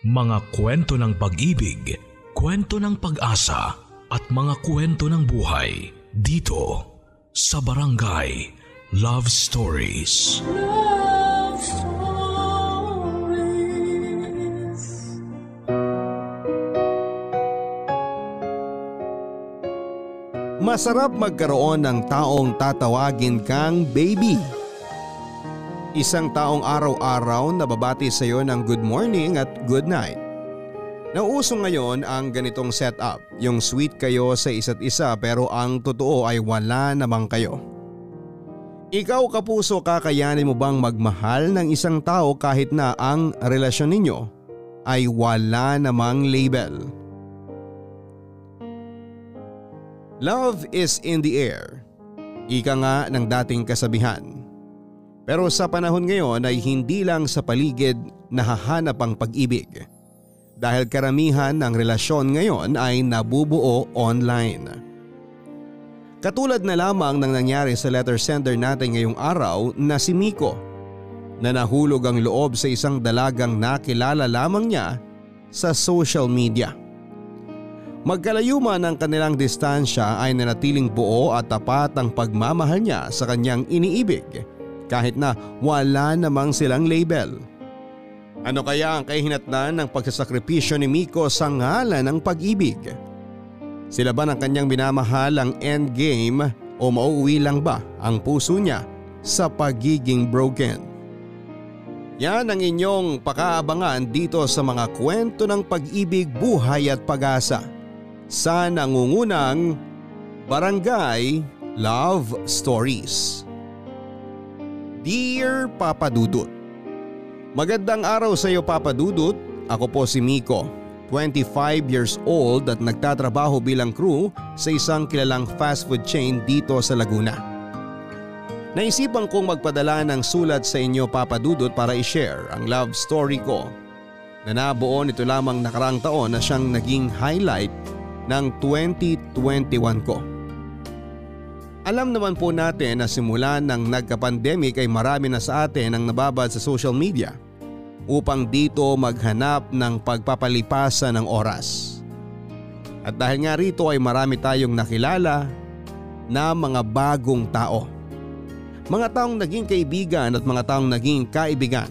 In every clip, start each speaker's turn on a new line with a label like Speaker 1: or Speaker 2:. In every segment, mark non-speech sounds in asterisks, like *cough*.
Speaker 1: Mga kwento ng pag-ibig, kwento ng pag-asa at mga kwento ng buhay dito sa Barangay Love Stories.
Speaker 2: Love Stories.
Speaker 3: Masarap magkaroon ng taong tatawagin kang baby. Isang taong araw-araw na babati sa iyo ng good morning at good night. Nauso ngayon ang ganitong setup, yung sweet kayo sa isa't isa pero ang totoo ay wala namang kayo. Ikaw kapuso kakayanin mo bang magmahal ng isang tao kahit na ang relasyon ninyo ay wala namang label? Love is in the air. Ika nga ng dating kasabihan. Pero sa panahon ngayon ay hindi lang sa paligid nahahanap ang pag-ibig. Dahil karamihan ng relasyon ngayon ay nabubuo online. Katulad na lamang ng nangyari sa letter sender natin ngayong araw na si Miko na nahulog ang loob sa isang dalagang nakilala lamang niya sa social media. Magkalayo man ang kanilang distansya ay nanatiling buo at tapat ang pagmamahal niya sa kanyang iniibig kahit na wala namang silang label. Ano kaya ang kahinatnan ng pagsasakripisyo ni Miko sa ngalan ng pag-ibig? Sila ba ng kanyang minamahal ang endgame o mauuwi lang ba ang puso niya sa pagiging broken? Yan ang inyong pakaabangan dito sa mga kwento ng pag-ibig, buhay at pag-asa sa nangungunang Barangay Love Stories. Dear Papa Dudut Magandang araw sa iyo Papa Dudut. Ako po si Miko, 25 years old at nagtatrabaho bilang crew sa isang kilalang fast food chain dito sa Laguna. Naisipan kong magpadala ng sulat sa inyo Papa Dudut para i-share ang love story ko na nabuo nito lamang nakarang taon na siyang naging highlight ng 2021 ko. Alam naman po natin na simula ng nagka-pandemic ay marami na sa atin ang nababad sa social media upang dito maghanap ng pagpapalipasan ng oras. At dahil nga rito ay marami tayong nakilala na mga bagong tao. Mga taong naging kaibigan at mga taong naging kaibigan.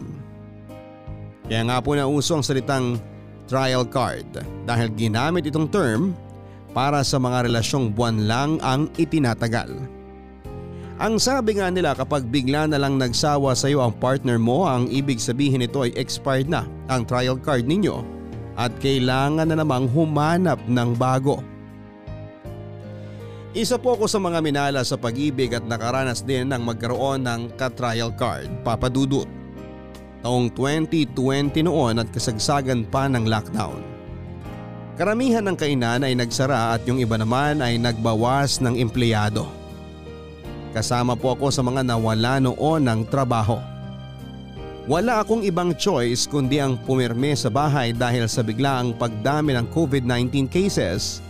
Speaker 3: Kaya nga po nauso ang salitang trial card dahil ginamit itong term para sa mga relasyong buwan lang ang itinatagal. Ang sabi nga nila kapag bigla na lang nagsawa sa iyo ang partner mo ang ibig sabihin nito ay expired na ang trial card ninyo at kailangan na namang humanap ng bago. Isa po ako sa mga minala sa pag-ibig at nakaranas din ng magkaroon ng ka-trial card, papadudot. Taong 2020 noon at kasagsagan pa ng lockdown. Karamihan ng kainan ay nagsara at yung iba naman ay nagbawas ng empleyado. Kasama po ako sa mga nawala noon ng trabaho. Wala akong ibang choice kundi ang pumirme sa bahay dahil sa biglaang pagdami ng COVID-19 cases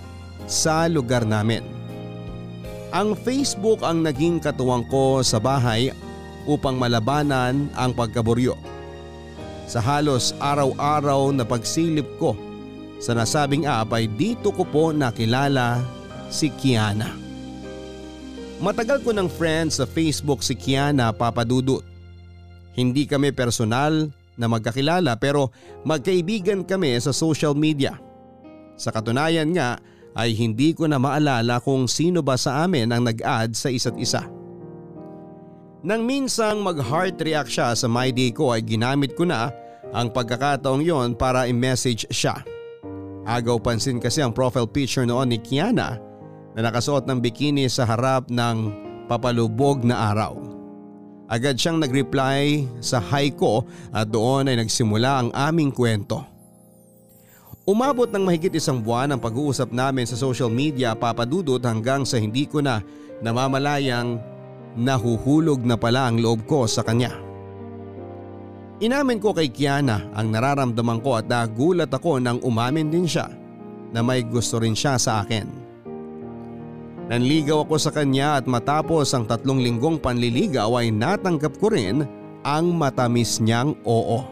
Speaker 3: sa lugar namin. Ang Facebook ang naging katuwang ko sa bahay upang malabanan ang pagkaburyo. Sa halos araw-araw na pagsilip ko sa nasabing app ay dito ko po nakilala si Kiana. Matagal ko ng friend sa Facebook si Kiana Papadudut. Hindi kami personal na magkakilala pero magkaibigan kami sa social media. Sa katunayan nga ay hindi ko na maalala kung sino ba sa amin ang nag-add sa isa't isa. Nang minsang mag-heart react siya sa my day ko ay ginamit ko na ang pagkakataong yon para i-message siya. Agaw pansin kasi ang profile picture noon ni Kiana na nakasuot ng bikini sa harap ng papalubog na araw. Agad siyang nag-reply sa hi ko at doon ay nagsimula ang aming kwento. Umabot ng mahigit isang buwan ang pag-uusap namin sa social media papadudot hanggang sa hindi ko na namamalayang nahuhulog na pala ang loob ko sa kanya. Inamin ko kay Kiana ang nararamdaman ko at nagulat ako nang umamin din siya na may gusto rin siya sa akin. Nanligaw ako sa kanya at matapos ang tatlong linggong panliligaw ay natanggap ko rin ang matamis niyang oo.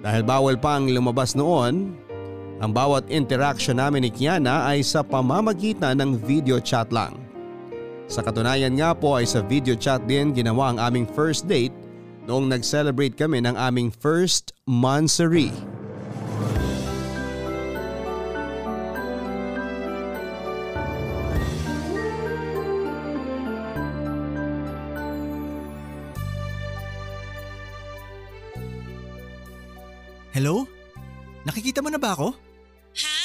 Speaker 3: Dahil bawal pang lumabas noon, ang bawat interaction namin ni Kiana ay sa pamamagitan ng video chat lang. Sa katunayan nga po ay sa video chat din ginawa ang aming first date noong nag-celebrate kami ng aming first monthsary.
Speaker 4: Hello? Nakikita mo na ba ako?
Speaker 5: Ha?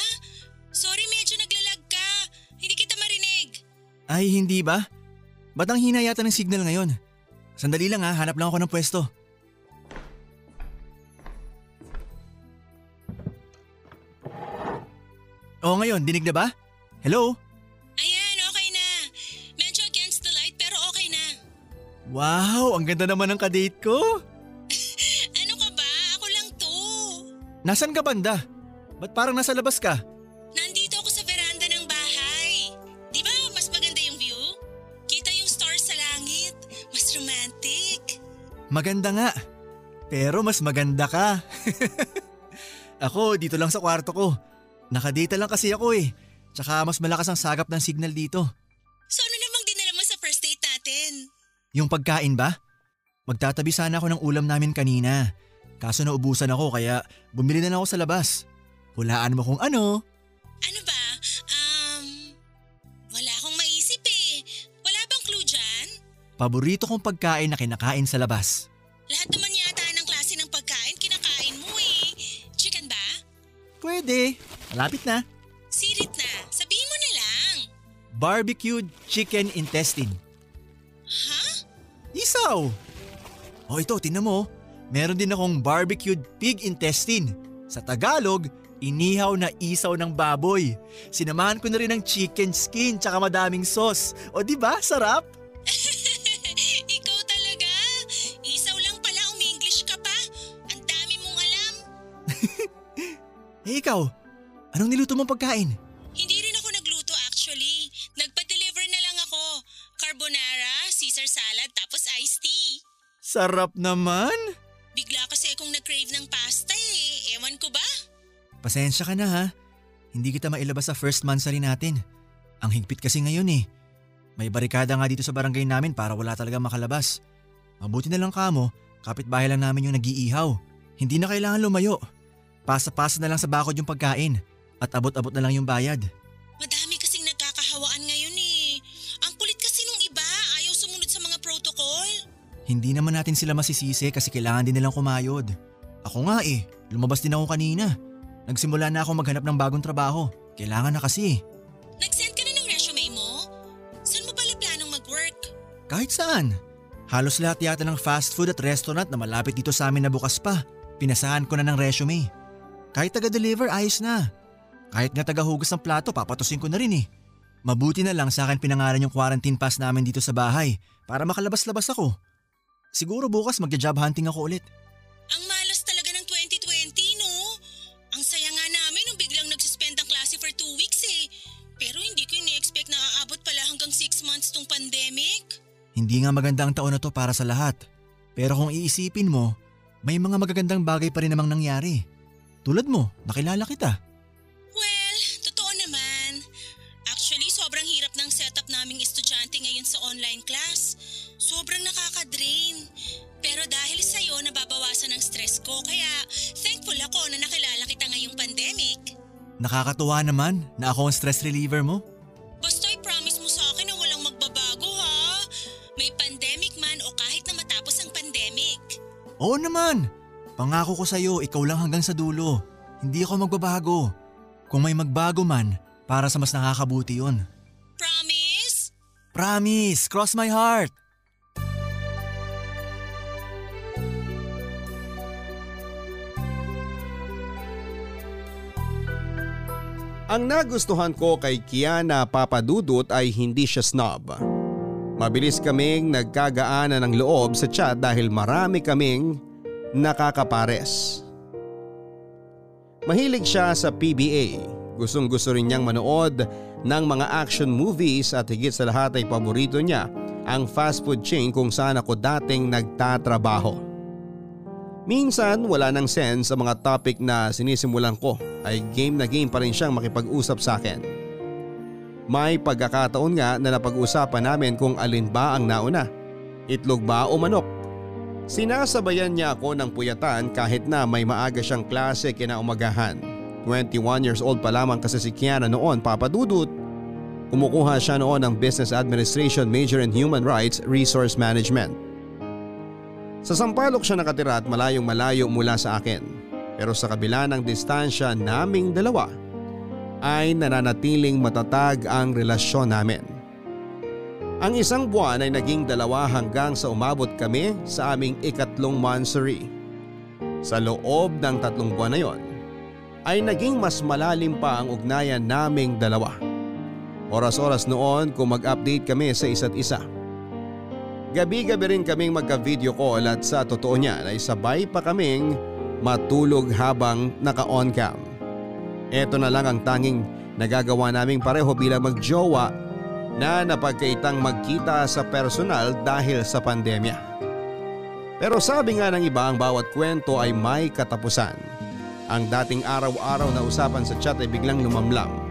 Speaker 5: Sorry medyo naglalag ka. Hindi kita marinig.
Speaker 4: Ay, hindi ba? Ba't ang hina yata ng signal ngayon? Sandali lang ha, hanap lang ako ng pwesto. Oo ngayon, dinig na ba? Hello?
Speaker 5: Ayan, okay na. Medyo against the light pero okay na.
Speaker 4: Wow, ang ganda naman ng kadate ko. *laughs*
Speaker 5: Ano ka ba? Ako lang to.
Speaker 4: Nasaan ka banda? Ba't parang nasa labas ka?
Speaker 5: Maganda
Speaker 4: nga. Pero mas maganda ka. *laughs* ako, dito lang sa kwarto ko. Nakadata lang kasi ako eh. Tsaka mas malakas ang sagap ng signal dito.
Speaker 5: So ano namang dinala mo sa first date natin?
Speaker 4: Yung pagkain ba? Magtatabi sana ako ng ulam namin kanina. Kaso naubusan ako kaya bumili na lang ako sa labas. Hulaan mo kung ano.
Speaker 5: Ano ba?
Speaker 4: Paborito kong pagkain na kinakain sa labas.
Speaker 5: Lahat naman yata ng klase ng pagkain kinakain mo eh. Chicken ba?
Speaker 4: Pwede. Malapit na.
Speaker 5: Sirit na. Sabihin mo na lang.
Speaker 4: Barbecued chicken intestine.
Speaker 5: Ha?
Speaker 4: Isaw! O ito, tinan mo. Meron din akong barbecued pig intestine. Sa Tagalog, inihaw na isaw ng baboy. Sinamahan ko na rin ng chicken skin tsaka madaming sauce. O di ba sarap? Eh ikaw, anong niluto mong pagkain?
Speaker 5: Hindi rin ako nagluto actually. Nagpa-deliver na lang ako. Carbonara, Caesar salad, tapos iced tea.
Speaker 4: Sarap naman!
Speaker 5: Bigla kasi akong nag-crave ng pasta eh. Ewan ko ba?
Speaker 4: Pasensya ka na ha. Hindi kita mailabas sa first monthsary natin. Ang higpit kasi ngayon eh. May barikada nga dito sa barangay namin para wala talaga makalabas. Mabuti na lang kamo, kapitbahay lang namin yung nag-iihaw. Hindi na kailangan lumayo. Pasa-pasa na lang sa bakod yung pagkain at abot-abot na lang yung bayad.
Speaker 5: Madami kasing nagkakahawaan ngayon eh. Ang kulit kasi nung iba, ayaw sumunod sa mga protocol.
Speaker 4: Hindi naman natin sila masisisi kasi kailangan din nilang kumayod. Ako nga eh, lumabas din ako kanina. Nagsimula na ako maghanap ng bagong trabaho. Kailangan na kasi.
Speaker 5: Nag-send ka na ng resume mo? Saan mo pala planong mag-work?
Speaker 4: Kahit saan. Halos lahat yata ng fast food at restaurant na malapit dito sa amin na bukas pa. Pinasahan ko na ng resume. Kahit taga-deliver, ayos na. Kahit nga taga-hugas ng plato, papatusin ko na rin eh. Mabuti na lang sa akin pinangalan yung quarantine pass namin dito sa bahay para makalabas-labas ako. Siguro bukas magja-job hunting ako ulit.
Speaker 5: Ang malas talaga ng 2020, no? Ang saya nga namin nung biglang nagsuspend ang klase for two weeks eh. Pero hindi ko ini-expect na aabot pala hanggang six months tong pandemic.
Speaker 4: Hindi nga maganda ang taon na to para sa lahat. Pero kung iisipin mo, may mga magagandang bagay pa rin namang nangyari. Tulad mo, nakilala kita.
Speaker 5: Well, totoo naman. Actually, sobrang hirap ng setup naming estudyante ngayon sa online class. Sobrang nakaka-drain. Pero dahil sa'yo, nababawasan ang stress ko. Kaya thankful ako na nakilala kita ngayong pandemic.
Speaker 4: Nakakatuwa naman na ako ang stress reliever mo.
Speaker 5: Basta i-promise mo sa akin na walang magbabago ha. May pandemic man o kahit na matapos ang pandemic.
Speaker 4: Oo naman! Pangako ko sa'yo, ikaw lang hanggang sa dulo. Hindi ako magbabago. Kung may magbago man, para sa mas nakakabuti yun.
Speaker 5: Promise?
Speaker 4: Promise! Cross my heart!
Speaker 3: Ang nagustuhan ko kay Kiana Papadudut ay hindi siya snob. Mabilis kaming nagkagaanan ng loob sa chat dahil marami kaming nakakapares. Mahilig siya sa PBA. Gustong gusto rin niyang manood ng mga action movies at higit sa lahat ay paborito niya ang fast food chain kung saan ako dating nagtatrabaho. Minsan wala nang sense sa mga topic na sinisimulan ko ay game na game pa rin siyang makipag-usap sa akin. May pagkakataon nga na napag-usapan namin kung alin ba ang nauna, itlog ba o manok. Sinasabayan niya ako ng puyatan kahit na may maaga siyang klase kinaumagahan. 21 years old pa lamang kasi si Kiana noon papadudot. Kumukuha siya noon ng Business Administration Major in Human Rights Resource Management. Sa Sampaloc siya nakatira at malayong malayo mula sa akin. Pero sa kabila ng distansya naming dalawa ay nananatiling matatag ang relasyon namin. Ang isang buwan ay naging dalawa hanggang sa umabot kami sa aming ikatlong monthsary. Sa loob ng tatlong buwan na yon ay naging mas malalim pa ang ugnayan naming dalawa. Oras-oras noon kung mag-update kami sa isa't isa. Gabi-gabi rin kaming magka-video call at sa totoo niya ay sabay pa kaming matulog habang naka-on cam. Ito na lang ang tanging nagagawa naming pareho bilang magjowa na napagkaitang magkita sa personal dahil sa pandemya. Pero sabi nga ng iba ang bawat kwento ay may katapusan. Ang dating araw-araw na usapan sa chat ay biglang lumamlam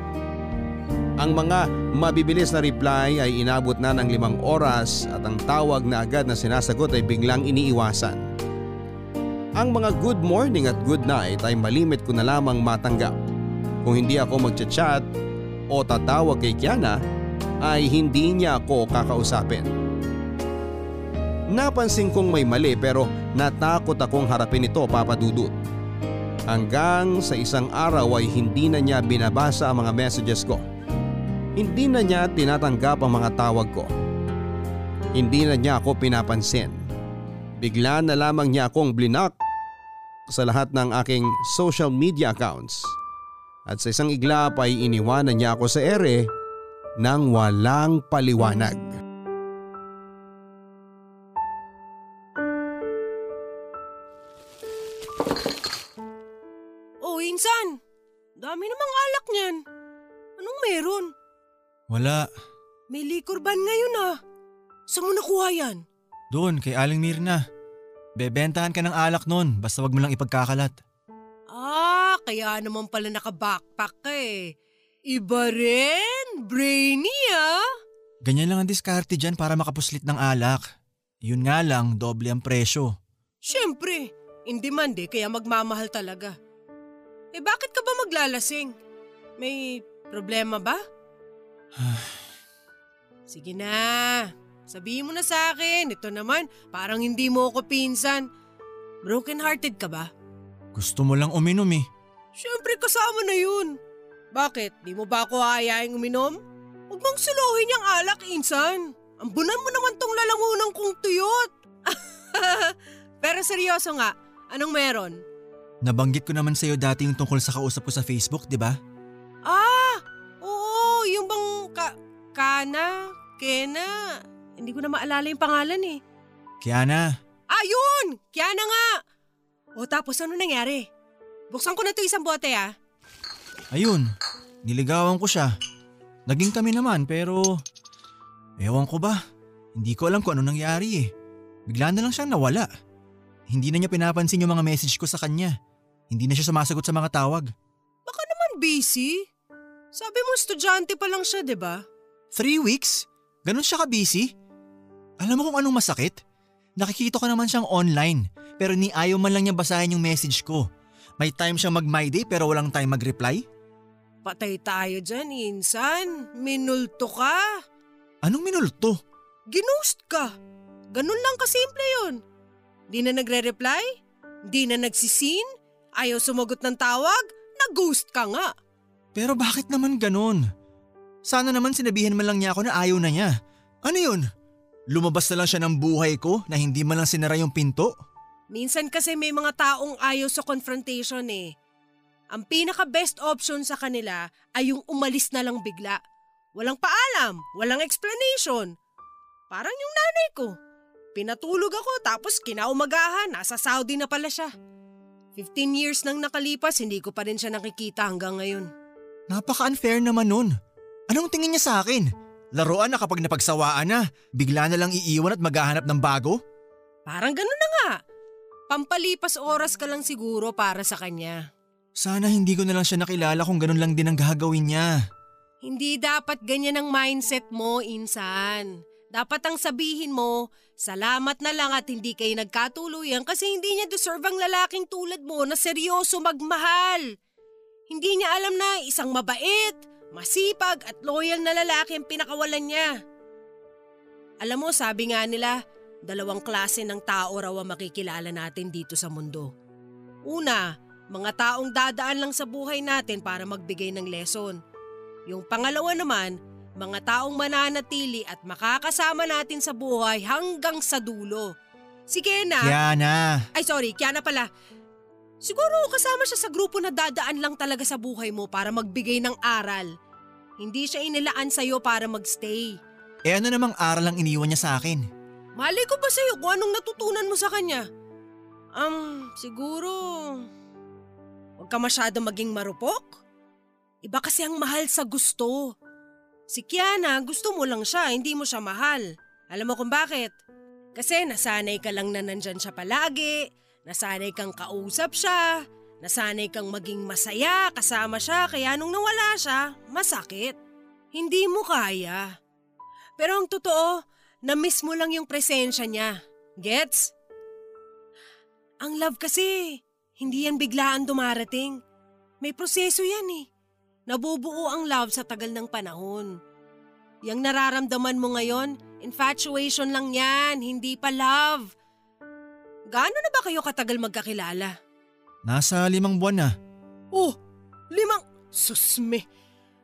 Speaker 3: ang mga mabibilis na reply ay inabot na ng limang oras at ang tawag na agad na sinasagot ay biglang iniiwasan. Ang mga good morning at good night ay malimit ko na lamang matanggap. Kung hindi ako magchat-chat o tatawag kay Kiana ay hindi niya ako kakausapin. Napansin kong may mali pero natakot akong harapin ito papadudot. Hanggang sa isang araw ay hindi na niya binabasa ang mga messages ko. Hindi na niya tinatanggap ang mga tawag ko. Hindi na niya ako pinapansin. Bigla na lamang niya akong blinak sa lahat ng aking social media accounts. At sa isang iglap ay iniwanan niya ako sa ere nang walang paliwanag.
Speaker 6: Oh, Insan! Dami namang alak niyan. Anong meron?
Speaker 4: Wala.
Speaker 6: May liquor ban ngayon ah. Saan mo nakuha yan?
Speaker 4: Doon, kay Aling Mirna. Bebentahan ka ng alak nun, basta wag mo lang ipagkakalat.
Speaker 6: Ah, kaya naman pala naka-backpack ka eh. Iba rin, brainy ah.
Speaker 4: Ganyan lang ang diskarte dyan para makapuslit ng alak. Yun nga lang, doble ang presyo.
Speaker 6: Siyempre, in demand eh, kaya magmamahal talaga. Eh bakit ka ba maglalasing? May problema ba? *sighs* Sige na, sabihin mo na sa akin. Ito naman, parang hindi mo ako pinsan. Broken hearted ka ba?
Speaker 4: Gusto mo lang uminom eh.
Speaker 6: Siyempre kasama na yun. Bakit? Di mo ba ako aayaing uminom? Huwag mong suluhin yung alak, insan. Ambunan mo naman tong lalamunan kong tuyot. *laughs* Pero seryoso nga, anong meron?
Speaker 4: Nabanggit ko naman sa'yo dati yung tungkol sa kausap ko sa Facebook, di ba?
Speaker 6: Ah! Oo, yung bang ka, Kana? Kena? Hindi ko na maalala yung pangalan eh.
Speaker 4: Kiana,
Speaker 6: Ah, yun! Kiana nga! O tapos ano nangyari? Buksan ko na to isang bote ah.
Speaker 4: Ayun, niligawan ko siya. Naging kami naman pero… Ewan ko ba, hindi ko alam kung ano nangyari eh. Bigla na lang siyang nawala. Hindi na niya pinapansin yung mga message ko sa kanya. Hindi na siya sumasagot sa mga tawag.
Speaker 6: Baka naman busy. Sabi mo estudyante pa lang siya, di ba?
Speaker 4: Three weeks? Ganon siya ka-busy? Alam mo kung anong masakit? Nakikita ko naman siyang online pero ni ayaw man lang niya basahin yung message ko. May time siyang mag-my day pero walang time mag-reply?
Speaker 6: Patay tayo dyan, insan. Minulto ka.
Speaker 4: Anong minulto?
Speaker 6: Ginost ka. Ganun lang kasimple yun. Di na nagre-reply? Di na nagsisin? Ayaw sumagot ng tawag? Nag-ghost ka nga.
Speaker 4: Pero bakit naman ganon? Sana naman sinabihan man lang niya ako na ayaw na niya. Ano yun? Lumabas na lang siya ng buhay ko na hindi man lang sinara yung pinto?
Speaker 6: Minsan kasi may mga taong ayaw sa confrontation eh. Ang pinaka-best option sa kanila ay yung umalis na lang bigla. Walang paalam, walang explanation. Parang yung nanay ko. Pinatulog ako tapos kinaumagahan, nasa Saudi na pala siya. 15 years nang nakalipas, hindi ko pa rin siya nakikita hanggang ngayon.
Speaker 4: Napaka-unfair naman nun. Anong tingin niya sa akin? Laruan na kapag napagsawaan na, bigla na lang iiwan at maghahanap ng bago?
Speaker 6: Parang ganun na nga. Pampalipas oras ka lang siguro para sa kanya.
Speaker 4: Sana hindi ko na lang siya nakilala kung ganun lang din ang gagawin niya.
Speaker 6: Hindi dapat ganyan ang mindset mo, insan. Dapat ang sabihin mo, salamat na lang at hindi kayo nagkatuluyan kasi hindi niya deserve ang lalaking tulad mo na seryoso magmahal. Hindi niya alam na isang mabait, masipag at loyal na lalaki ang pinakawalan niya. Alam mo, sabi nga nila, dalawang klase ng tao raw ang makikilala natin dito sa mundo. Una, mga taong dadaan lang sa buhay natin para magbigay ng lesson. Yung pangalawa naman, mga taong mananatili at makakasama natin sa buhay hanggang sa dulo. Si Kena…
Speaker 4: Kiana!
Speaker 6: Ay sorry, Kiana pala. Siguro kasama siya sa grupo na dadaan lang talaga sa buhay mo para magbigay ng aral. Hindi siya inilaan sa'yo para magstay.
Speaker 4: Eh ano namang aral ang iniwan niya sa akin?
Speaker 6: Mali ko ba sa'yo kung anong natutunan mo sa kanya? Um, siguro… Huwag ka masyado maging marupok. Iba kasi ang mahal sa gusto. Si Kiana, gusto mo lang siya, hindi mo siya mahal. Alam mo kung bakit? Kasi nasanay ka lang na nandyan siya palagi, nasanay kang kausap siya, nasanay kang maging masaya kasama siya kaya nung nawala siya, masakit. Hindi mo kaya. Pero ang totoo, na-miss mo lang yung presensya niya. Gets? Ang love kasi, hindi yan biglaan dumarating. May proseso yan eh. Nabubuo ang love sa tagal ng panahon. Yang nararamdaman mo ngayon, infatuation lang yan, hindi pa love. Gaano na ba kayo katagal magkakilala?
Speaker 4: Nasa limang buwan na.
Speaker 6: Oh, limang... Susme.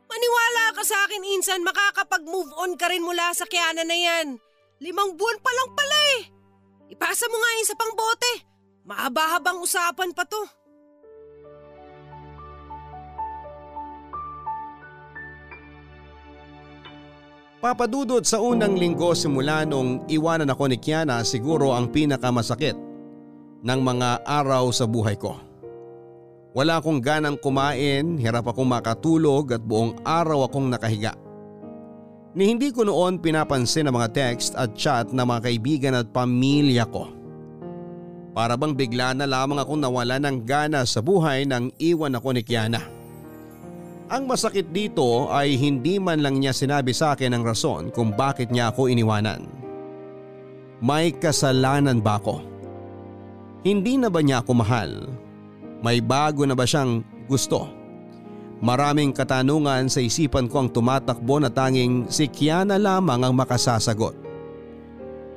Speaker 6: Maniwala ka sa akin, Insan, makakapag-move on ka rin mula sa Kiana na yan. Limang buwan pa lang pala eh. Ipasa mo nga yun sa pangbote. Mahaba-habang usapan pa to.
Speaker 3: Papadudot sa unang linggo simula nung iwanan ako ni Kiana siguro ang pinakamasakit ng mga araw sa buhay ko. Wala akong ganang kumain, hirap akong makatulog at buong araw akong nakahiga. Ni hindi ko noon pinapansin ang mga text at chat ng mga kaibigan at pamilya ko. Para bang bigla na lamang akong nawala ng gana sa buhay nang iwan ako ni Kiana. Ang masakit dito ay hindi man lang niya sinabi sa akin ang rason kung bakit niya ako iniwanan. May kasalanan ba ako? Hindi na ba niya ako mahal? May bago na ba siyang gusto? Maraming katanungan sa isipan ko ang tumatakbo na tanging si Kiana lamang ang makasasagot.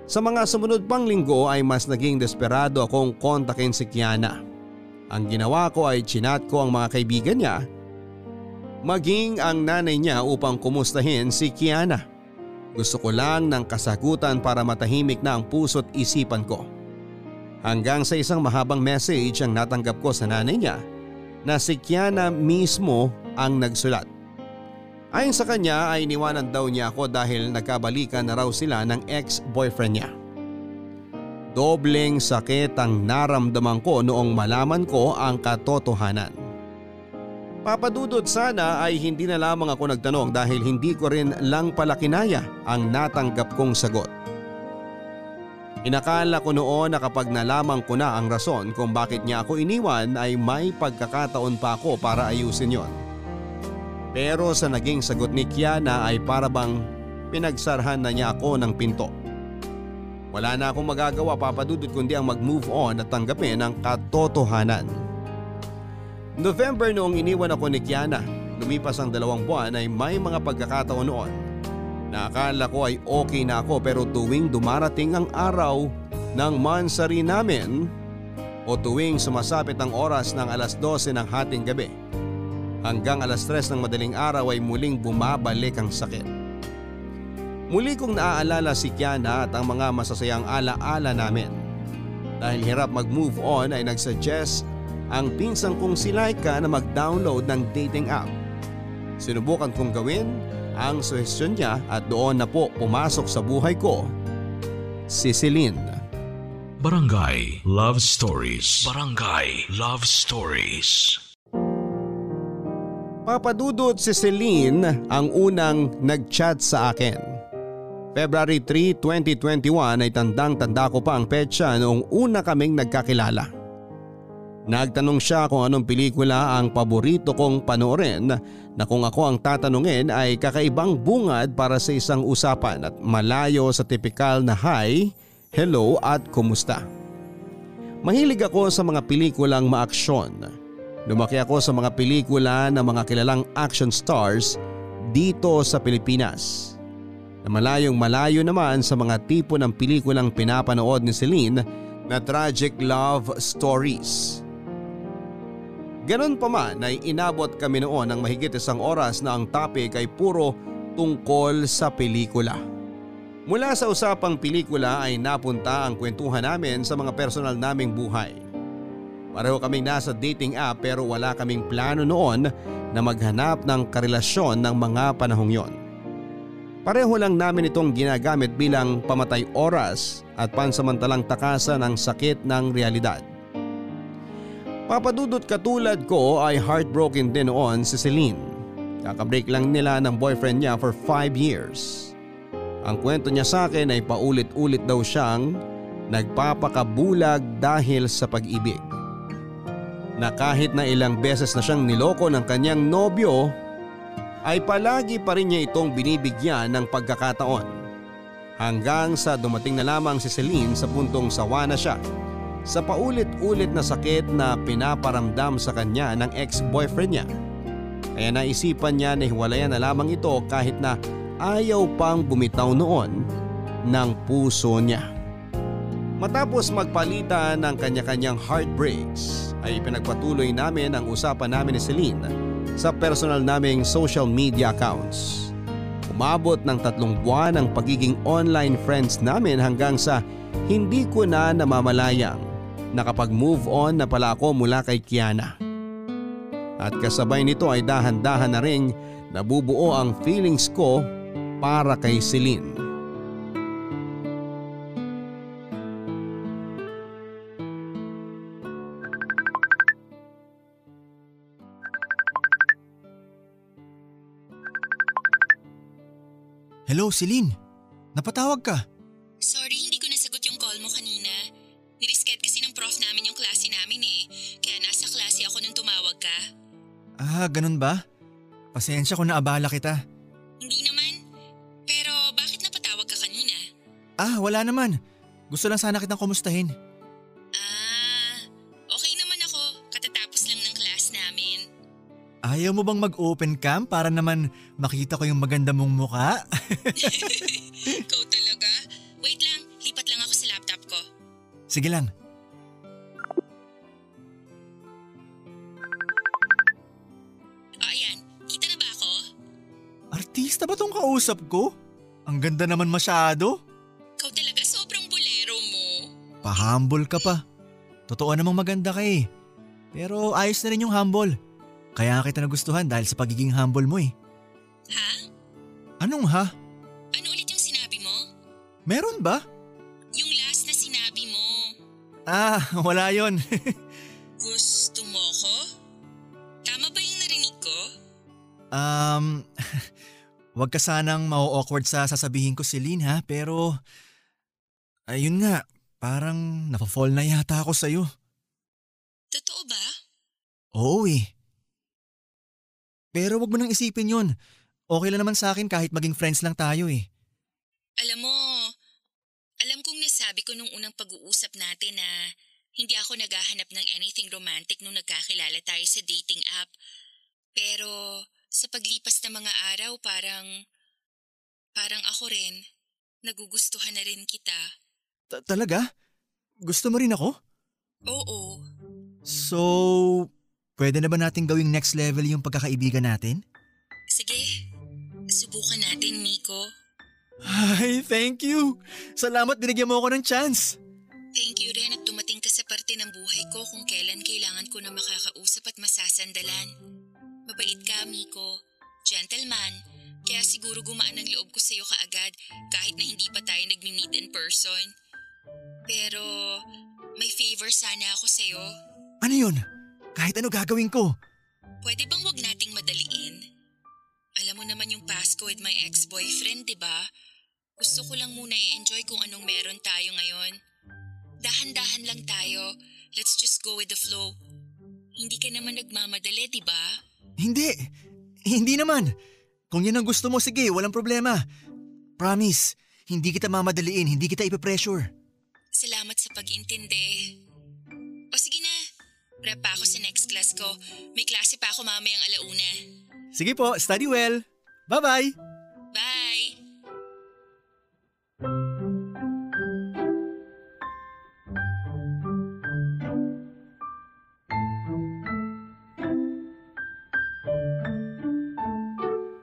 Speaker 3: Sa mga sumunod pang linggo ay mas naging desperado akong kontakin si Kiana. Ang ginawa ko ay chinat ko ang mga kaibigan niya maging ang nanay niya upang kumustahin si Kiana. Gusto ko lang ng kasagutan para matahimik na ang puso't isipan ko. Hanggang sa isang mahabang message ang natanggap ko sa nanay niya na si Kiana mismo ang nagsulat. Ayon sa kanya ay iniwanan daw niya ako dahil nagkabalikan na raw sila ng ex-boyfriend niya. Dobleng sakit ang naramdaman ko noong malaman ko ang katotohanan. Papadudod sana ay hindi na lamang ako nagtanong dahil hindi ko rin lang pala kinaya ang natanggap kong sagot. Inakala ko noon na kapag nalaman ko na ang rason kung bakit niya ako iniwan ay may pagkakataon pa ako para ayusin yon. Pero sa naging sagot ni Kiana ay para bang pinagsarhan na niya ako ng pinto. Wala na akong magagawa papadudod kundi ang mag-move on at tanggapin ang katotohanan. November noong iniwan ako ni Kiana, lumipas ang dalawang buwan ay may mga pagkakataon noon na akala ko ay okay na ako pero tuwing dumarating ang araw ng mansari namin o tuwing sumasapit ang oras ng alas 12 ng hating gabi hanggang alas 3 ng madaling araw ay muling bumabalik ang sakit. Muli kong naaalala si Kiana at ang mga masasayang alaala namin. Dahil hirap mag-move on ay nagsuggest ang pinsang kong si Laika na mag-download ng dating app. Sinubukan kong gawin ang suhestyon niya at doon na po pumasok sa buhay ko si Celine.
Speaker 1: Barangay Love Stories. Barangay Love Stories.
Speaker 3: Papadudot si Celine ang unang nag-chat sa akin. February 3, 2021 ay tandang-tanda ko pa ang petsa noong una kaming nagkakilala. Nagtanong siya kung anong pelikula ang paborito kong panoorin na kung ako ang tatanungin ay kakaibang bungad para sa isang usapan at malayo sa tipikal na hi, hello at kumusta. Mahilig ako sa mga pelikulang maaksyon. Lumaki ako sa mga pelikula ng mga kilalang action stars dito sa Pilipinas. Na malayong malayo naman sa mga tipo ng pelikulang pinapanood ni Celine na tragic love stories. Ganon pa man ay inabot kami noon ng mahigit isang oras na ang topic ay puro tungkol sa pelikula. Mula sa usapang pelikula ay napunta ang kwentuhan namin sa mga personal naming buhay. Pareho kaming nasa dating app pero wala kaming plano noon na maghanap ng karelasyon ng mga panahong yon. Pareho lang namin itong ginagamit bilang pamatay oras at pansamantalang takasan ng sakit ng realidad. Papadudot katulad ko ay heartbroken din noon si Celine. Kakabreak lang nila ng boyfriend niya for 5 years. Ang kwento niya sa akin ay paulit-ulit daw siyang nagpapakabulag dahil sa pag-ibig. Na kahit na ilang beses na siyang niloko ng kanyang nobyo ay palagi pa rin niya itong binibigyan ng pagkakataon. Hanggang sa dumating na lamang si Celine sa puntong sawa na siya sa paulit-ulit na sakit na pinaparamdam sa kanya ng ex-boyfriend niya. Kaya naisipan niya na hiwalayan na lamang ito kahit na ayaw pang bumitaw noon ng puso niya. Matapos magpalitan ng kanya-kanyang heartbreaks ay pinagpatuloy namin ang usapan namin ni Celine sa personal naming social media accounts. Umabot ng tatlong buwan ang pagiging online friends namin hanggang sa hindi ko na namamalayang nakapag-move on na pala ako mula kay Kiana. At kasabay nito ay dahan-dahan na ring nabubuo ang feelings ko para kay Celine.
Speaker 4: Hello, Celine. Napatawag ka.
Speaker 7: Sorry, hindi ko nasagot yung call mo kanina. Nirisket kasi ng prof namin yung klase namin eh. Kaya nasa klase ako nung tumawag ka.
Speaker 4: Ah, ganun ba? Pasensya kung naabala kita.
Speaker 7: Hindi naman. Pero bakit napatawag ka kanina?
Speaker 4: Ah, wala naman. Gusto lang sana kitang kumustahin. Ayaw mo bang mag-open cam para naman makita ko yung maganda mong muka? *laughs*
Speaker 7: Ikaw talaga? Wait lang, lipat lang ako sa laptop ko.
Speaker 4: Sige lang.
Speaker 7: O ayan, kita na ba ako?
Speaker 4: Artista ba tong kausap ko? Ang ganda naman masyado.
Speaker 7: Ikaw talaga sobrang bolero mo.
Speaker 4: Pa-humble ka pa. Totoo namang maganda ka eh. Pero ayos na rin yung humble. Kaya kita nagustuhan dahil sa pagiging humble mo eh.
Speaker 7: Ha?
Speaker 4: Anong ha?
Speaker 7: Ano ulit yung sinabi mo?
Speaker 4: Meron ba?
Speaker 7: Yung last na sinabi mo.
Speaker 4: Ah, *laughs* wala yon. *laughs*
Speaker 7: Gusto mo ko? Tama ba yung narinig ko?
Speaker 4: um, *laughs* wag ka sanang mau-awkward sa sasabihin ko Celine ha, pero ayun nga, parang napafall na yata ako sa'yo.
Speaker 7: Totoo ba?
Speaker 4: Oo eh. Pero wag mo nang isipin yon. Okay lang naman sa akin kahit maging friends lang tayo eh.
Speaker 7: Alam mo, alam kong nasabi ko nung unang pag-uusap natin na hindi ako naghahanap ng anything romantic nung nagkakilala tayo sa dating app. Pero sa paglipas ng mga araw parang, parang ako rin, nagugustuhan na rin kita.
Speaker 4: Ta- talaga? Gusto mo rin ako?
Speaker 7: Oo,
Speaker 4: So, pwede na ba natin gawing next level yung pagkakaibigan natin?
Speaker 7: sige, subukan natin, Miko.
Speaker 4: Ay, thank you! Salamat binigyan mo ako ng chance!
Speaker 7: Thank you rin at dumating ka sa parte ng buhay ko kung kailan kailangan ko na makakausap at masasandalan. Mabait ka, Miko. Gentleman. Kaya siguro gumaan ang loob ko sa'yo kaagad kahit na hindi pa tayo nagmi-meet in person. Pero may favor sana ako sa'yo.
Speaker 4: Ano yun? Kahit ano gagawin ko.
Speaker 7: Pwede bang wag nating madaliin? Alam mo naman yung past ko with my ex-boyfriend, di ba?
Speaker 5: Gusto ko lang muna i-enjoy kung anong meron tayo ngayon. Dahan-dahan lang tayo. Let's just go with the flow. Hindi ka naman nagmamadali, di ba?
Speaker 4: Hindi. Hindi naman. Kung yan ang gusto mo, sige, walang problema. Promise, hindi kita mamadaliin, hindi kita ipipressure.
Speaker 5: Salamat sa pag-intindi. O sige na, prep pa ako sa next class ko. May klase pa ako mamayang alauna.
Speaker 4: Sige po, study well. Bye-bye!
Speaker 5: Bye!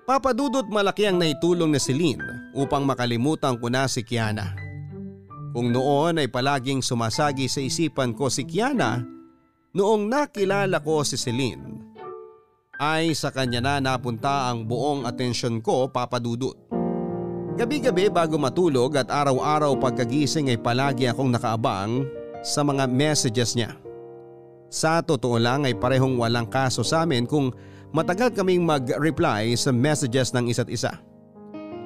Speaker 3: Papadudot malaki ang naitulong ni Celine upang makalimutan ko na si Kiana. Kung noon ay palaging sumasagi sa isipan ko si Kiana, noong nakilala ko si Celine, ay sa kanya na napunta ang buong atensyon ko papadudot. Gabi-gabi bago matulog at araw-araw pagkagising ay palagi akong nakaabang sa mga messages niya. Sa totoo lang ay parehong walang kaso sa amin kung matagal kaming mag-reply sa messages ng isa't isa.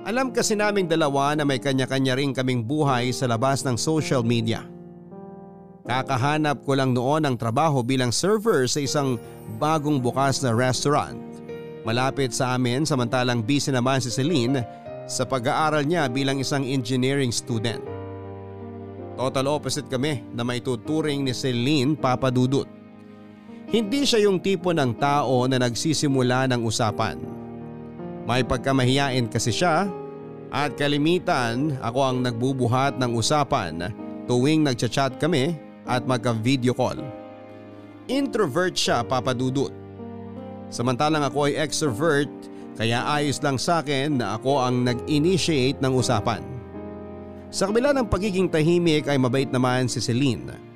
Speaker 3: Alam kasi naming dalawa na may kanya-kanya rin kaming buhay sa labas ng social media. Kakahanap ko lang noon ng trabaho bilang server sa isang bagong bukas na restaurant. Malapit sa amin samantalang busy naman si Celine sa pag-aaral niya bilang isang engineering student. Total opposite kami na may tuturing ni Celine papadudot. Hindi siya yung tipo ng tao na nagsisimula ng usapan. May pagkamahiyain kasi siya at kalimitan ako ang nagbubuhat ng usapan tuwing nagchat-chat kami at magka-video call. Introvert siya papadudot. Samantalang ako ay extrovert kaya ayos lang sa akin na ako ang nag-initiate ng usapan. Sa kabila ng pagiging tahimik ay mabait naman si Celine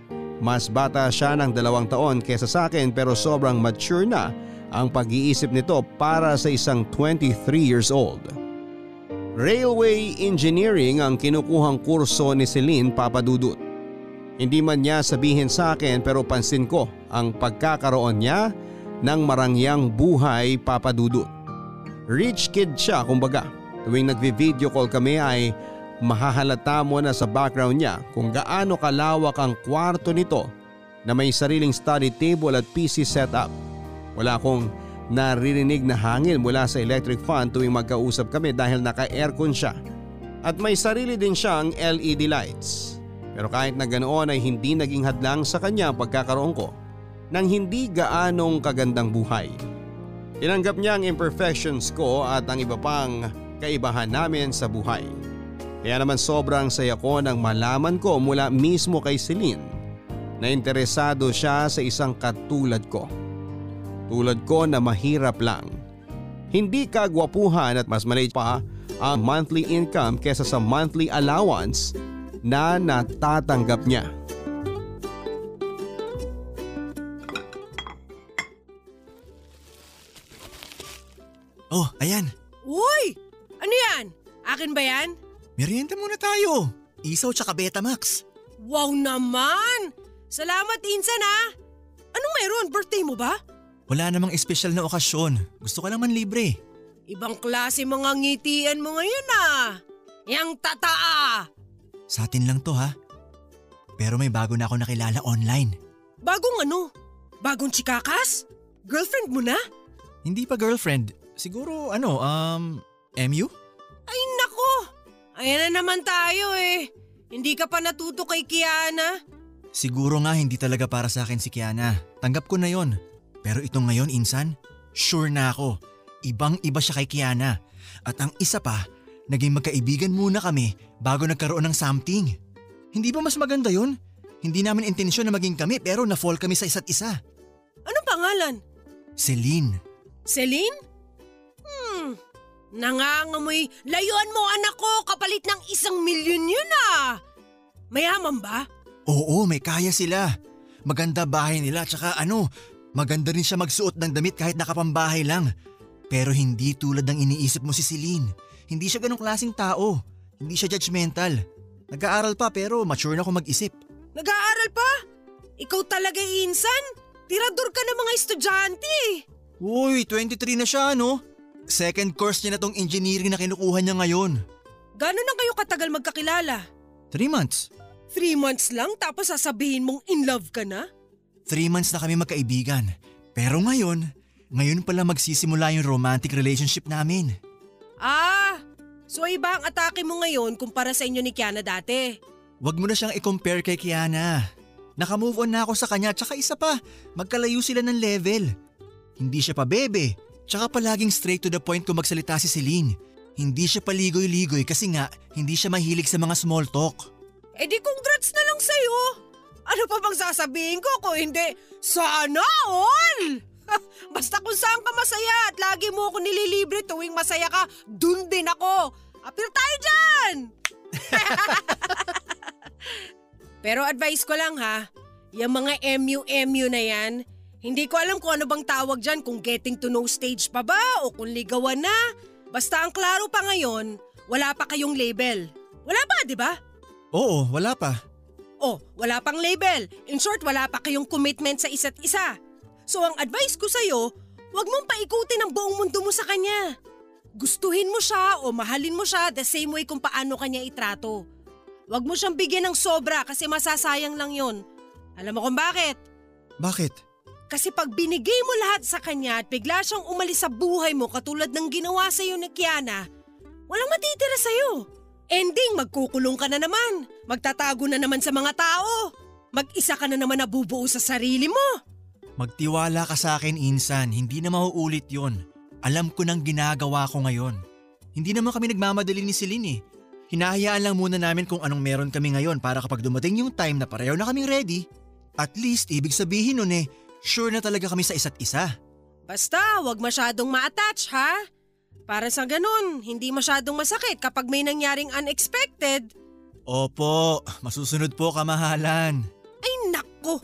Speaker 3: mas bata siya ng dalawang taon kesa sa akin pero sobrang mature na ang pag-iisip nito para sa isang 23 years old. Railway Engineering ang kinukuhang kurso ni Celine Papadudut. Hindi man niya sabihin sa akin pero pansin ko ang pagkakaroon niya ng marangyang buhay Papadudut. Rich kid siya kumbaga. Tuwing nagvi-video call kami ay mahahalata mo na sa background niya kung gaano kalawak ang kwarto nito na may sariling study table at PC setup. Wala akong naririnig na hangin mula sa electric fan tuwing magkausap kami dahil naka-aircon siya. At may sarili din siyang LED lights. Pero kahit na ganoon ay hindi naging hadlang sa kanya ang pagkakaroon ko ng hindi gaanong kagandang buhay. Tinanggap niya ang imperfections ko at ang iba pang kaibahan namin sa buhay. Kaya naman sobrang saya ko nang malaman ko mula mismo kay Celine na interesado siya sa isang katulad ko. Tulad ko na mahirap lang. Hindi kagwapuhan at mas maliit pa ang monthly income kesa sa monthly allowance na natatanggap niya.
Speaker 4: Oh, ayan.
Speaker 6: Uy! Ano yan? Akin ba yan?
Speaker 4: Merienda muna tayo. Isaw tsaka Betamax.
Speaker 6: Wow naman! Salamat Insan ha! Anong meron? Birthday mo ba?
Speaker 4: Wala namang espesyal na okasyon. Gusto ka naman libre.
Speaker 6: Ibang klase mga ngitian mo ngayon ah! Yang tataa!
Speaker 4: Sa atin lang to ha. Pero may bago na ako nakilala online.
Speaker 6: Bagong ano? Bagong chikakas? Girlfriend mo na?
Speaker 4: Hindi pa girlfriend. Siguro ano, um, MU?
Speaker 6: Ay nako! Ayan na naman tayo eh. Hindi ka pa natuto kay Kiana.
Speaker 4: Siguro nga hindi talaga para sa akin si Kiana. Tanggap ko na yon. Pero ito ngayon, Insan, sure na ako. Ibang iba siya kay Kiana. At ang isa pa, naging magkaibigan muna kami bago nagkaroon ng something. Hindi ba mas maganda yon? Hindi namin intensyon na maging kami pero na-fall kami sa isa't isa.
Speaker 6: Anong pangalan?
Speaker 4: Celine.
Speaker 6: Celine? Hmm, nangangamoy. Layuan mo anak ko, kapalit ng isang milyon yun ah. Mayaman ba?
Speaker 4: Oo, may kaya sila. Maganda bahay nila tsaka ano, maganda rin siya magsuot ng damit kahit nakapambahay lang. Pero hindi tulad ng iniisip mo si Celine. Hindi siya ganong klaseng tao. Hindi siya judgmental. Nag-aaral pa pero mature na ako mag-isip.
Speaker 6: Nag-aaral pa? Ikaw talaga insan? Tirador ka ng mga estudyante eh.
Speaker 4: Uy, 23 na siya no? Second course niya na tong engineering na kinukuha niya ngayon.
Speaker 6: Gano'n na kayo katagal magkakilala?
Speaker 4: Three months.
Speaker 6: Three months lang tapos sasabihin mong in love ka na?
Speaker 4: Three months na kami magkaibigan. Pero ngayon, ngayon pala magsisimula yung romantic relationship namin.
Speaker 6: Ah, so iba ang atake mo ngayon kumpara sa inyo ni Kiana dati.
Speaker 4: Huwag mo na siyang i-compare kay Kiana. Naka-move on na ako sa kanya tsaka isa pa, magkalayo sila ng level. Hindi siya pa bebe, tsaka palaging straight to the point kung magsalita si Celine. Hindi siya paligoy-ligoy kasi nga hindi siya mahilig sa mga small talk.
Speaker 6: Eh di congrats na lang sa'yo. Ano pa bang sasabihin ko kung hindi, sana all! Basta kung saan ka masaya at lagi mo ako nililibre tuwing masaya ka, dun din ako. Apir tayo dyan! *laughs* Pero advice ko lang ha, yung mga MU-MU na yan, hindi ko alam kung ano bang tawag dyan, kung getting to know stage pa ba o kung ligawan na. Basta ang klaro pa ngayon, wala pa kayong label. Wala pa, di ba?
Speaker 4: Oo, wala pa.
Speaker 6: Oh, wala pang label. In short, wala pa kayong commitment sa isa't isa. So ang advice ko sa'yo, huwag mong paikutin ang buong mundo mo sa kanya. Gustuhin mo siya o mahalin mo siya the same way kung paano kanya itrato. Huwag mo siyang bigyan ng sobra kasi masasayang lang yon. Alam mo kung bakit?
Speaker 4: Bakit?
Speaker 6: Kasi pag binigay mo lahat sa kanya at bigla siyang umalis sa buhay mo katulad ng ginawa sa iyo ni Kiana, walang matitira sa iyo. Ending, magkukulong ka na naman. Magtatago na naman sa mga tao. Mag-isa ka na naman nabubuo sa sarili mo.
Speaker 4: Magtiwala ka sa akin, Insan. Hindi na mauulit yon. Alam ko nang ginagawa ko ngayon. Hindi naman kami nagmamadali ni Celine eh. Hinahayaan lang muna namin kung anong meron kami ngayon para kapag dumating yung time na pareho na kaming ready, at least ibig sabihin nun eh, sure na talaga kami sa isa't isa.
Speaker 6: Basta, wag masyadong ma-attach ha. Para sa ganun, hindi masyadong masakit kapag may nangyaring unexpected.
Speaker 4: Opo, masusunod po kamahalan.
Speaker 6: Ay nako,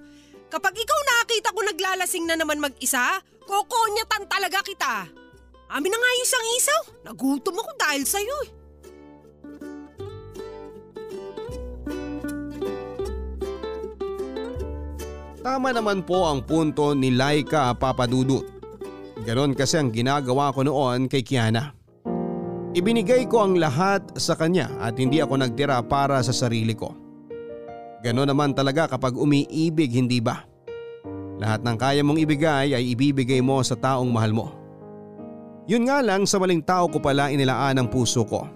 Speaker 6: kapag ikaw nakakita ko naglalasing na naman mag-isa, kokonyatan talaga kita. Amin na nga isang isaw, nagutom ako dahil sa'yo eh.
Speaker 3: Tama naman po ang punto ni Laika Papadudut. Ganon kasi ang ginagawa ko noon kay Kiana. Ibinigay ko ang lahat sa kanya at hindi ako nagtira para sa sarili ko. Ganon naman talaga kapag umiibig hindi ba? Lahat ng kaya mong ibigay ay ibibigay mo sa taong mahal mo. Yun nga lang sa maling tao ko pala inilaan ang puso ko.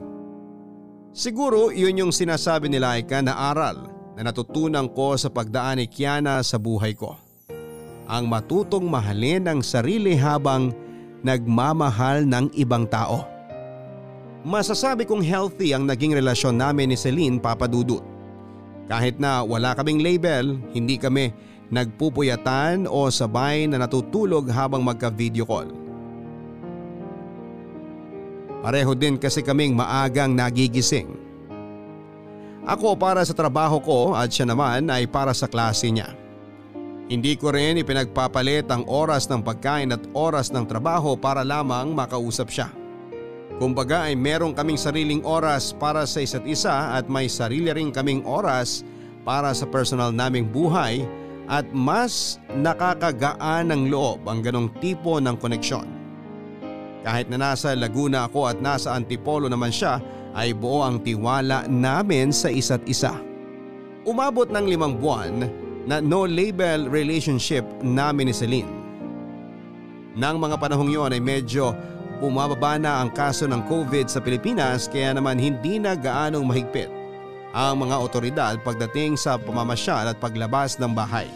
Speaker 3: Siguro yun yung sinasabi ni Laika na aral na natutunan ko sa pagdaan ni Kiana sa buhay ko. Ang matutong mahalin ang sarili habang nagmamahal ng ibang tao. Masasabi kong healthy ang naging relasyon namin ni Celine Papadudut. Kahit na wala kaming label, hindi kami nagpupuyatan o sabay na natutulog habang magka-video call. Pareho din kasi kaming maagang nagigising. Ako para sa trabaho ko at siya naman ay para sa klase niya. Hindi ko rin ipinagpapalit ang oras ng pagkain at oras ng trabaho para lamang makausap siya. Kumbaga ay meron kaming sariling oras para sa isa't isa at may sarili rin kaming oras para sa personal naming buhay at mas nakakagaan ng loob ang ganong tipo ng koneksyon. Kahit na nasa Laguna ako at nasa Antipolo naman siya ay buo ang tiwala namin sa isa't isa. Umabot ng limang buwan na no label relationship namin ni Celine. Nang mga panahong yon ay medyo bumababa na ang kaso ng COVID sa Pilipinas kaya naman hindi na gaanong mahigpit ang mga otoridad pagdating sa pamamasyal at paglabas ng bahay.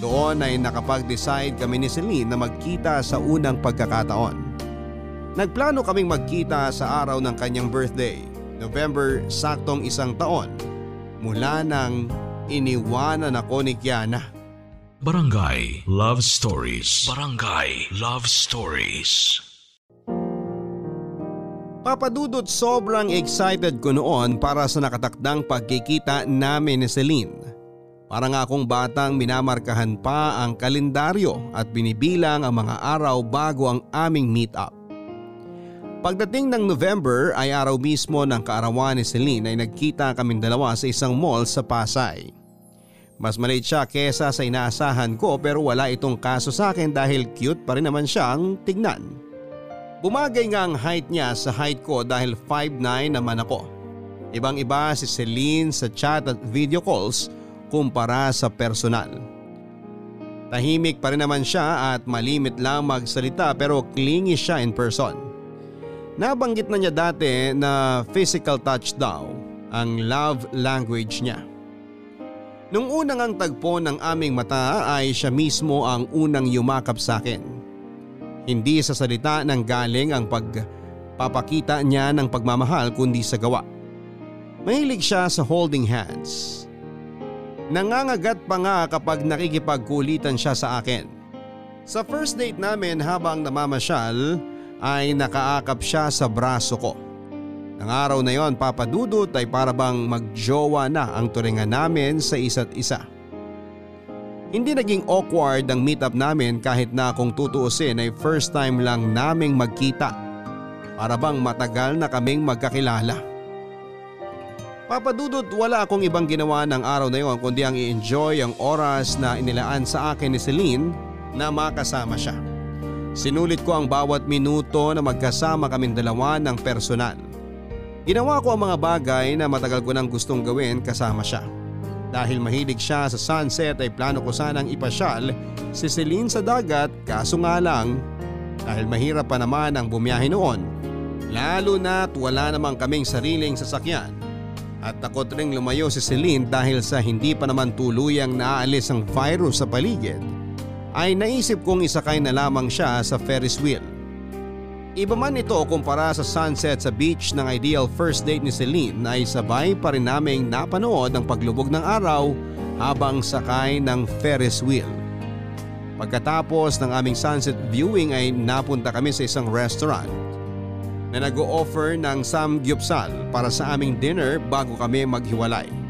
Speaker 3: Doon ay nakapag-decide kami ni Celine na magkita sa unang pagkakataon. Nagplano kaming magkita sa araw ng kanyang birthday, November saktong isang taon mula nang iniwanan ako ni Kiana.
Speaker 1: Barangay Love Stories. Barangay Love Stories.
Speaker 3: Papadudot sobrang excited ko noon para sa nakatakdang pagkikita namin ni Celine. Para nga akong batang minamarkahan pa ang kalendaryo at binibilang ang mga araw bago ang aming meet-up. Pagdating ng November ay araw mismo ng kaarawan ni Celine ay nagkita kaming dalawa sa isang mall sa Pasay. Mas maliit siya kesa sa inaasahan ko pero wala itong kaso sa akin dahil cute pa rin naman siyang tignan. Bumagay nga ang height niya sa height ko dahil 5'9 naman ako. Ibang iba si Celine sa chat at video calls kumpara sa personal. Tahimik pa rin naman siya at malimit lang magsalita pero clingy siya in person. Nabanggit na niya dati na physical touch daw ang love language niya. Nung unang ang tagpo ng aming mata ay siya mismo ang unang yumakap sa akin. Hindi sa salita ng galing ang pagpapakita niya ng pagmamahal kundi sa gawa. Mahilig siya sa holding hands. Nangangagat pa nga kapag nakikipagkulitan siya sa akin. Sa first date namin habang namamasyal ay nakaakap siya sa braso ko. Ang araw na yon papadudot ay para bang magjowa na ang turingan namin sa isa't isa. Hindi naging awkward ang meetup namin kahit na kung tutuusin ay first time lang naming magkita. Para bang matagal na kaming magkakilala. Papadudot wala akong ibang ginawa ng araw na yon kundi ang i-enjoy ang oras na inilaan sa akin ni Celine na makasama siya. Sinulit ko ang bawat minuto na magkasama kaming dalawa ng personal. Ginawa ko ang mga bagay na matagal ko nang gustong gawin kasama siya. Dahil mahilig siya sa sunset ay plano ko sanang ipasyal si Celine sa dagat kaso nga lang dahil mahirap pa naman ang bumiyahe noon. Lalo na't wala namang kaming sariling sasakyan at takot ring lumayo si Celine dahil sa hindi pa naman tuluyang naaalis ang virus sa paligid ay naisip kong isakay na lamang siya sa Ferris wheel. Iba man ito kumpara sa sunset sa beach ng ideal first date ni Celine ay sabay pa rin naming napanood ang paglubog ng araw habang sakay ng Ferris wheel. Pagkatapos ng aming sunset viewing ay napunta kami sa isang restaurant na nag-o-offer ng samgyupsal para sa aming dinner bago kami maghiwalay.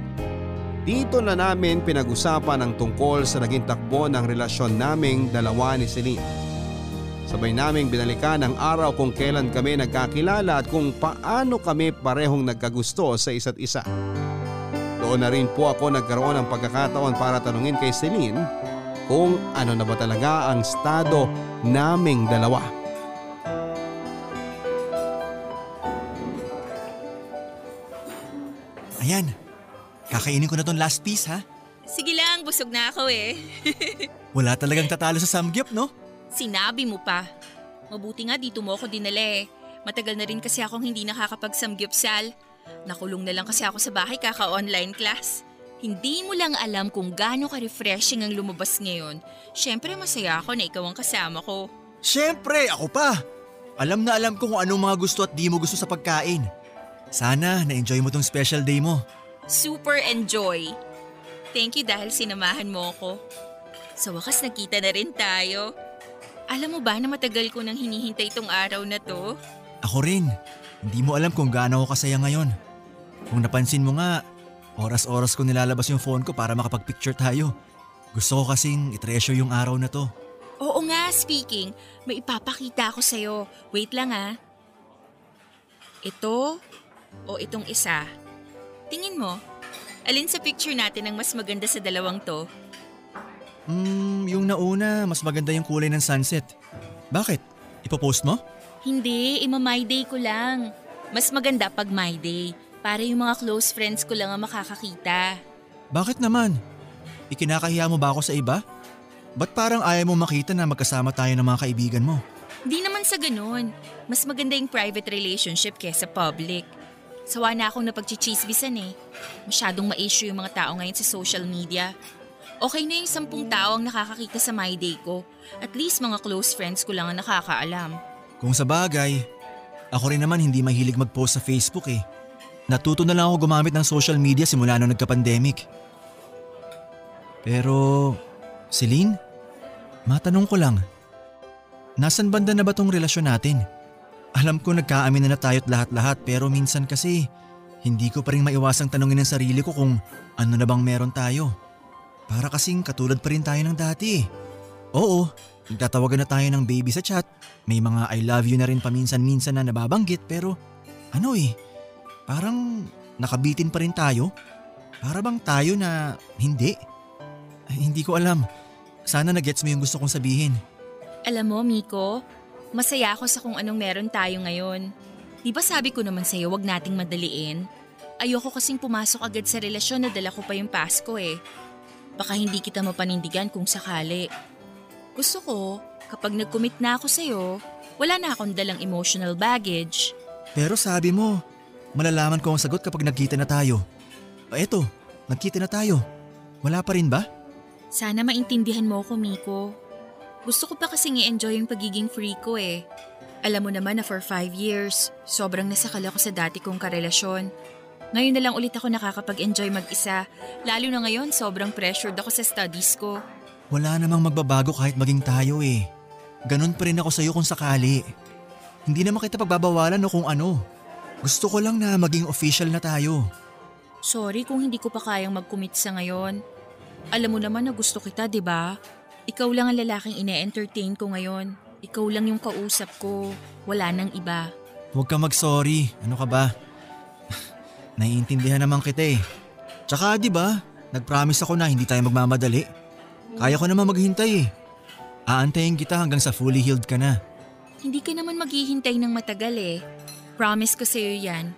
Speaker 3: Dito na namin pinag-usapan ang tungkol sa naging takbo ng relasyon naming dalawa ni Celine. Sabay naming binalikan ang araw kung kailan kami nagkakilala at kung paano kami parehong nagkagusto sa isa't isa. Doon na rin po ako nagkaroon ng pagkakataon para tanungin kay Celine kung ano na ba talaga ang estado naming dalawa.
Speaker 4: Ayan, kakainin ko na tong last piece ha.
Speaker 7: Sige lang, busog na ako eh. *laughs*
Speaker 4: Wala talagang tatalo sa samgyup no?
Speaker 7: Sinabi mo pa. Mabuti nga dito mo ako dinala eh. Matagal na rin kasi akong hindi nakakapag-samgyupsal. Nakulong na lang kasi ako sa bahay kaka-online class. Hindi mo lang alam kung gaano ka-refreshing ang lumabas ngayon. Siyempre masaya ako na ikaw ang kasama ko.
Speaker 4: Siyempre, ako pa! Alam na alam ko kung anong mga gusto at di mo gusto sa pagkain. Sana na-enjoy mo tong special day mo.
Speaker 7: Super enjoy! Thank you dahil sinamahan mo ako. Sa wakas nagkita na rin tayo. Alam mo ba na matagal ko nang hinihintay itong araw na to?
Speaker 4: Ako rin. Hindi mo alam kung gaano ako kasaya ngayon. Kung napansin mo nga, oras-oras ko nilalabas yung phone ko para makapag-picture tayo. Gusto ko kasing itreasure yung araw na to.
Speaker 7: Oo nga, speaking. May ipapakita ako sa'yo. Wait lang ah. Ito o itong isa? Tingin mo, alin sa picture natin ang mas maganda sa dalawang to?
Speaker 4: Hmm, yung nauna, mas maganda yung kulay ng sunset. Bakit? Ipopost mo?
Speaker 7: Hindi, ima my day ko lang. Mas maganda pag my day. Para yung mga close friends ko lang ang makakakita.
Speaker 4: Bakit naman? Ikinakahiya mo ba ako sa iba? Ba't parang ayaw mo makita na magkasama tayo ng mga kaibigan mo?
Speaker 7: Hindi naman sa ganun. Mas maganda yung private relationship kesa public. Sawa na akong napagchichismisan eh. Masyadong ma-issue yung mga tao ngayon sa social media. Okay na yung sampung tao ang nakakakita sa my day ko. At least mga close friends ko lang ang nakakaalam.
Speaker 4: Kung sa bagay, ako rin naman hindi mahilig mag-post sa Facebook eh. Natuto na lang ako gumamit ng social media simula nung nagka-pandemic. Pero, Celine, matanong ko lang. Nasaan banda na ba tong relasyon natin? Alam ko nagkaamin na na tayo't lahat-lahat pero minsan kasi hindi ko pa rin maiwasang tanongin ng sarili ko kung ano na bang meron tayo. Para kasing katulad pa rin tayo ng dati. Oo, nagtatawagan na tayo ng baby sa chat. May mga I love you na rin paminsan-minsan na nababanggit pero ano eh, parang nakabitin pa rin tayo. Para bang tayo na hindi? Ay, hindi ko alam. Sana na-gets mo yung gusto kong sabihin.
Speaker 7: Alam mo, Miko, Masaya ako sa kung anong meron tayo ngayon. Di ba sabi ko naman sa'yo wag nating madaliin? Ayoko kasing pumasok agad sa relasyon na dala ko pa yung Pasko eh. Baka hindi kita mapanindigan kung sakali. Gusto ko, kapag nag-commit na ako sa'yo, wala na akong dalang emotional baggage.
Speaker 4: Pero sabi mo, malalaman ko ang sagot kapag nagkita na tayo. O eto, nagkita na tayo. Wala pa rin ba?
Speaker 7: Sana maintindihan mo ako, Miko. Gusto ko pa kasing i-enjoy yung pagiging free ko eh. Alam mo naman na for five years, sobrang nasakal ako sa dati kong karelasyon. Ngayon na lang ulit ako nakakapag-enjoy mag-isa, lalo na ngayon sobrang pressured ako sa studies ko.
Speaker 4: Wala namang magbabago kahit maging tayo eh. Ganon pa rin ako sa'yo kung sakali. Hindi naman kita pagbabawalan o kung ano. Gusto ko lang na maging official na tayo.
Speaker 7: Sorry kung hindi ko pa kayang mag-commit sa ngayon. Alam mo naman na gusto kita, di ba? Ikaw lang ang lalaking ine-entertain ko ngayon. Ikaw lang yung kausap ko. Wala nang iba.
Speaker 4: Huwag ka mag-sorry. Ano ka ba? *laughs* Naiintindihan naman kita eh. Tsaka di ba, nag-promise ako na hindi tayo magmamadali. Kaya ko naman maghintay eh. Aantayin kita hanggang sa fully healed ka na.
Speaker 7: Hindi ka naman maghihintay ng matagal eh. Promise ko sa'yo yan.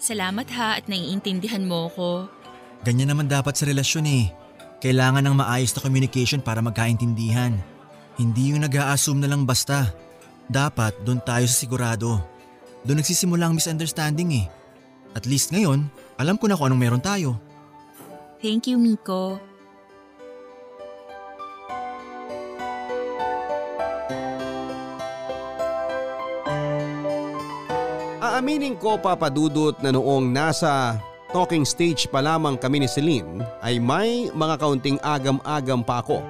Speaker 7: Salamat ha at naiintindihan mo ko.
Speaker 4: Ganyan naman dapat sa relasyon eh. Kailangan ng maayos na communication para magkaintindihan. Hindi yung nag assume na lang basta. Dapat doon tayo sa sigurado. Doon nagsisimula ang misunderstanding eh. At least ngayon, alam ko na kung anong meron tayo.
Speaker 7: Thank you, Miko.
Speaker 3: Aaminin ko papadudot na noong nasa talking stage pa lamang kami ni Celine ay may mga kaunting agam-agam pa ako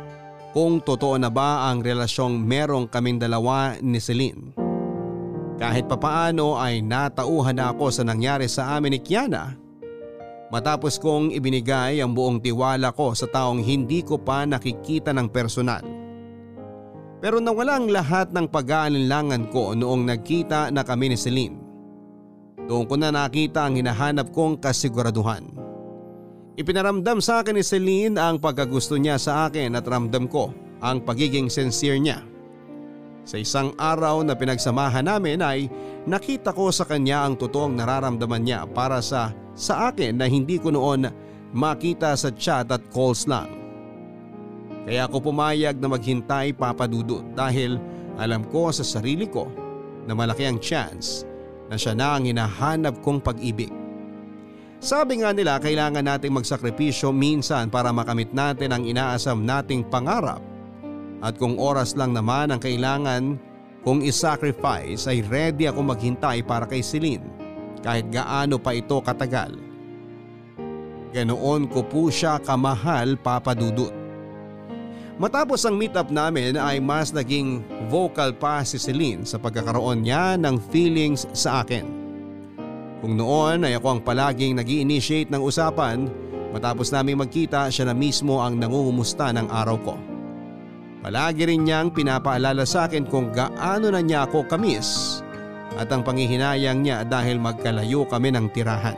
Speaker 3: kung totoo na ba ang relasyong merong kaming dalawa ni Celine. Kahit papaano ay natauhan na ako sa nangyari sa amin ni Kiana matapos kong ibinigay ang buong tiwala ko sa taong hindi ko pa nakikita ng personal. Pero nawalang lahat ng pag-aalinlangan ko noong nagkita na kami ni Celine. Doon ko na nakita ang hinahanap kong kasiguraduhan. Ipinaramdam sa akin ni Celine ang pagkagusto niya sa akin at ramdam ko ang pagiging sincere niya. Sa isang araw na pinagsamahan namin ay nakita ko sa kanya ang totoong nararamdaman niya para sa sa akin na hindi ko noon makita sa chat at calls lang. Kaya ako pumayag na maghintay papadudot dahil alam ko sa sarili ko na malaki ang chance na siya na ang hinahanap kong pag-ibig. Sabi nga nila kailangan nating magsakripisyo minsan para makamit natin ang inaasam nating pangarap. At kung oras lang naman ang kailangan kung isacrifice ay ready ako maghintay para kay Celine kahit gaano pa ito katagal. Ganoon ko po siya kamahal papadudot. Matapos ang meetup namin ay mas naging vocal pa si Celine sa pagkakaroon niya ng feelings sa akin. Kung noon ay ako ang palaging nag initiate ng usapan, matapos naming magkita siya na mismo ang nangungumusta ng araw ko. Palagi rin niyang pinapaalala sa akin kung gaano na niya ako kamis at ang panghihinayang niya dahil magkalayo kami ng tirahan.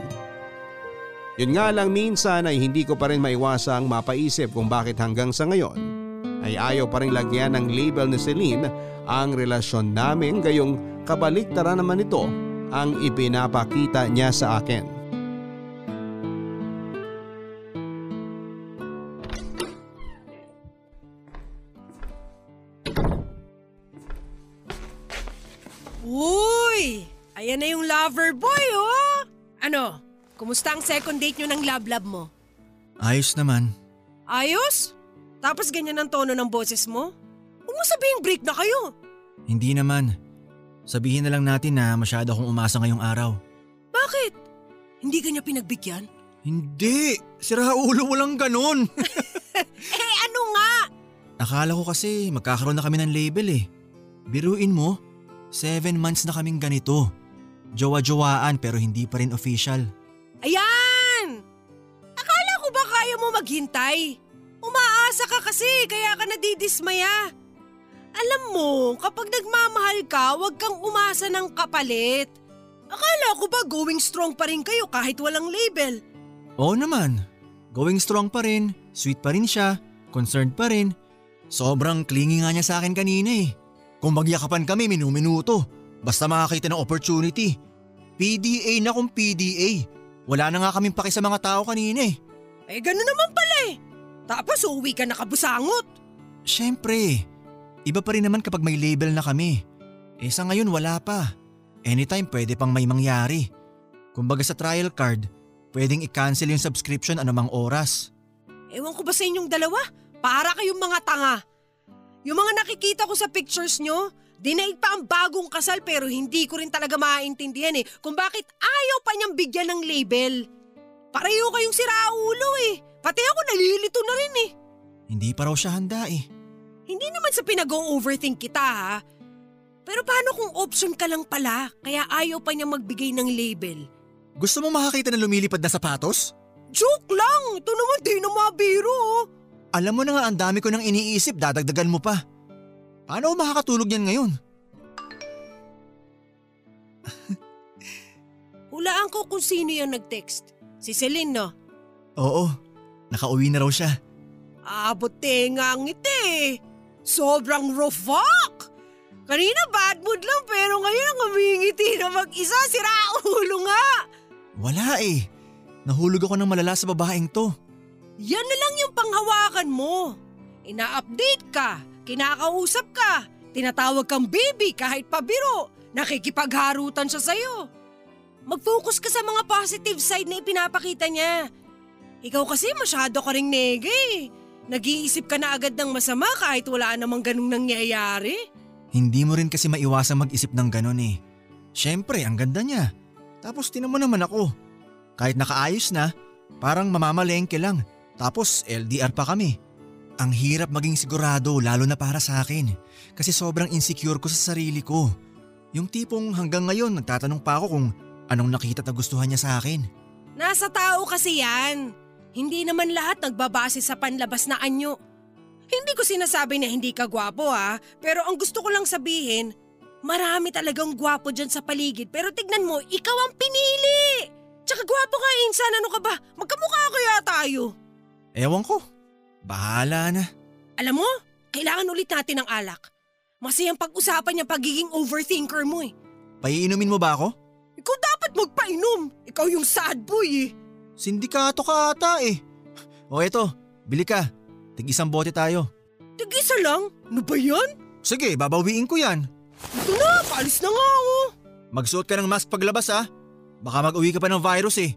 Speaker 3: Yun nga lang minsan ay hindi ko pa rin maiwasang mapaisip kung bakit hanggang sa ngayon ay ayaw pa rin lagyan ng label ni Celine ang relasyon namin gayong kabaliktaran naman ito ang ipinapakita niya sa akin.
Speaker 6: Uy! Ayan na yung lover boy, oh! Ano? Kumusta ang second date nyo ng love-love mo?
Speaker 4: Ayos naman.
Speaker 6: Ayos? Tapos ganyan ang tono ng boses mo? Huwag mo sabihin break na kayo.
Speaker 4: Hindi naman. Sabihin na lang natin na masyado akong umasa ngayong araw.
Speaker 6: Bakit? Hindi ka niya pinagbigyan?
Speaker 4: Hindi! Sira ulo mo lang ganun! *laughs*
Speaker 6: eh ano nga?
Speaker 4: Akala ko kasi magkakaroon na kami ng label eh. Biruin mo, seven months na kaming ganito. Jowa-jowaan pero hindi pa rin official.
Speaker 6: Ayan! Akala ko ba kaya mo maghintay? Umaasa ka kasi kaya ka nadidismaya. Alam mo, kapag nagmamahal ka, huwag kang umasa ng kapalit. Akala ko ba going strong pa rin kayo kahit walang label?
Speaker 4: Oo naman. Going strong pa rin, sweet pa rin siya, concerned pa rin. Sobrang clingy nga niya sa akin kanina eh. Kung magyakapan kami minuminuto, basta makakita ng opportunity. PDA na kung PDA. Wala na nga kaming paki sa mga tao kanina eh.
Speaker 6: Eh, gano'n naman pala eh. Tapos uuwi ka nakabusangot.
Speaker 4: Siyempre, iba pa rin naman kapag may label na kami. Eh sa ngayon wala pa. Anytime pwede pang may mangyari. Kumbaga sa trial card, pwedeng i-cancel yung subscription anumang oras.
Speaker 6: Ewan ko ba sa inyong dalawa? Para kayong mga tanga. Yung mga nakikita ko sa pictures nyo, dinaig pa ang bagong kasal pero hindi ko rin talaga maintindihan eh kung bakit ayaw pa niyang bigyan ng label. Pareho kayong siraulo eh. Pati ako nalilito na rin eh.
Speaker 4: Hindi pa raw siya handa eh.
Speaker 6: Hindi naman sa pinag-overthink kita ha. Pero paano kung option ka lang pala kaya ayaw pa niya magbigay ng label?
Speaker 4: Gusto mo makakita ng lumilipad na sapatos?
Speaker 6: Joke lang! Ito naman di na mabiro oh.
Speaker 4: Alam mo na nga ang dami ko nang iniisip, dadagdagan mo pa. Paano makakatulog yan ngayon? *laughs*
Speaker 6: Hulaan ko kung sino yung nag-text. Si Celine no?
Speaker 4: Oo, nakauwi na raw siya.
Speaker 6: Abot tenga ang ngiti. Sobrang rofak! Kanina bad mood lang pero ngayon ang umingiti na mag-isa, sira ulo nga!
Speaker 4: Wala eh. Nahulog ako ng malala sa babaeng to.
Speaker 6: Yan na lang yung panghawakan mo. Ina-update ka, kinakausap ka, tinatawag kang baby kahit pabiro, nakikipagharutan siya sa'yo. Mag-focus ka sa mga positive side na ipinapakita niya. Ikaw kasi masyado ka ring nege eh. Nag-iisip ka na agad ng masama kahit wala namang ganung nangyayari.
Speaker 4: Hindi mo rin kasi maiwasang mag-isip ng ganon eh. Siyempre, ang ganda niya. Tapos tinan mo naman ako. Kahit nakaayos na, parang mamamalengke lang. Tapos LDR pa kami. Ang hirap maging sigurado lalo na para sa akin. Kasi sobrang insecure ko sa sarili ko. Yung tipong hanggang ngayon nagtatanong pa ako kung anong nakita at gustuhan niya sa akin.
Speaker 6: Nasa tao kasi yan. Hindi naman lahat nagbabase sa panlabas na anyo. Hindi ko sinasabi na hindi ka gwapo ha, pero ang gusto ko lang sabihin, marami talagang gwapo dyan sa paligid pero tignan mo, ikaw ang pinili! Tsaka gwapo ka insan, ano ka ba? Magkamukha kaya tayo.
Speaker 4: Ewan ko. Bahala na.
Speaker 6: Alam mo, kailangan ulit natin ng alak. Masayang pag-usapan yung pagiging overthinker mo eh.
Speaker 4: Paiinumin mo ba ako?
Speaker 6: Ikaw dapat magpainom. Ikaw yung sad boy eh.
Speaker 4: Sindikato ka ata eh. O eto, bili ka. Tig isang bote tayo.
Speaker 6: Tig-isa lang? Ano ba yan?
Speaker 4: Sige, babawiin ko yan.
Speaker 6: Ito na, paalis na nga ako.
Speaker 4: Magsuot ka ng mask paglabas ha. Baka mag-uwi ka pa ng virus eh.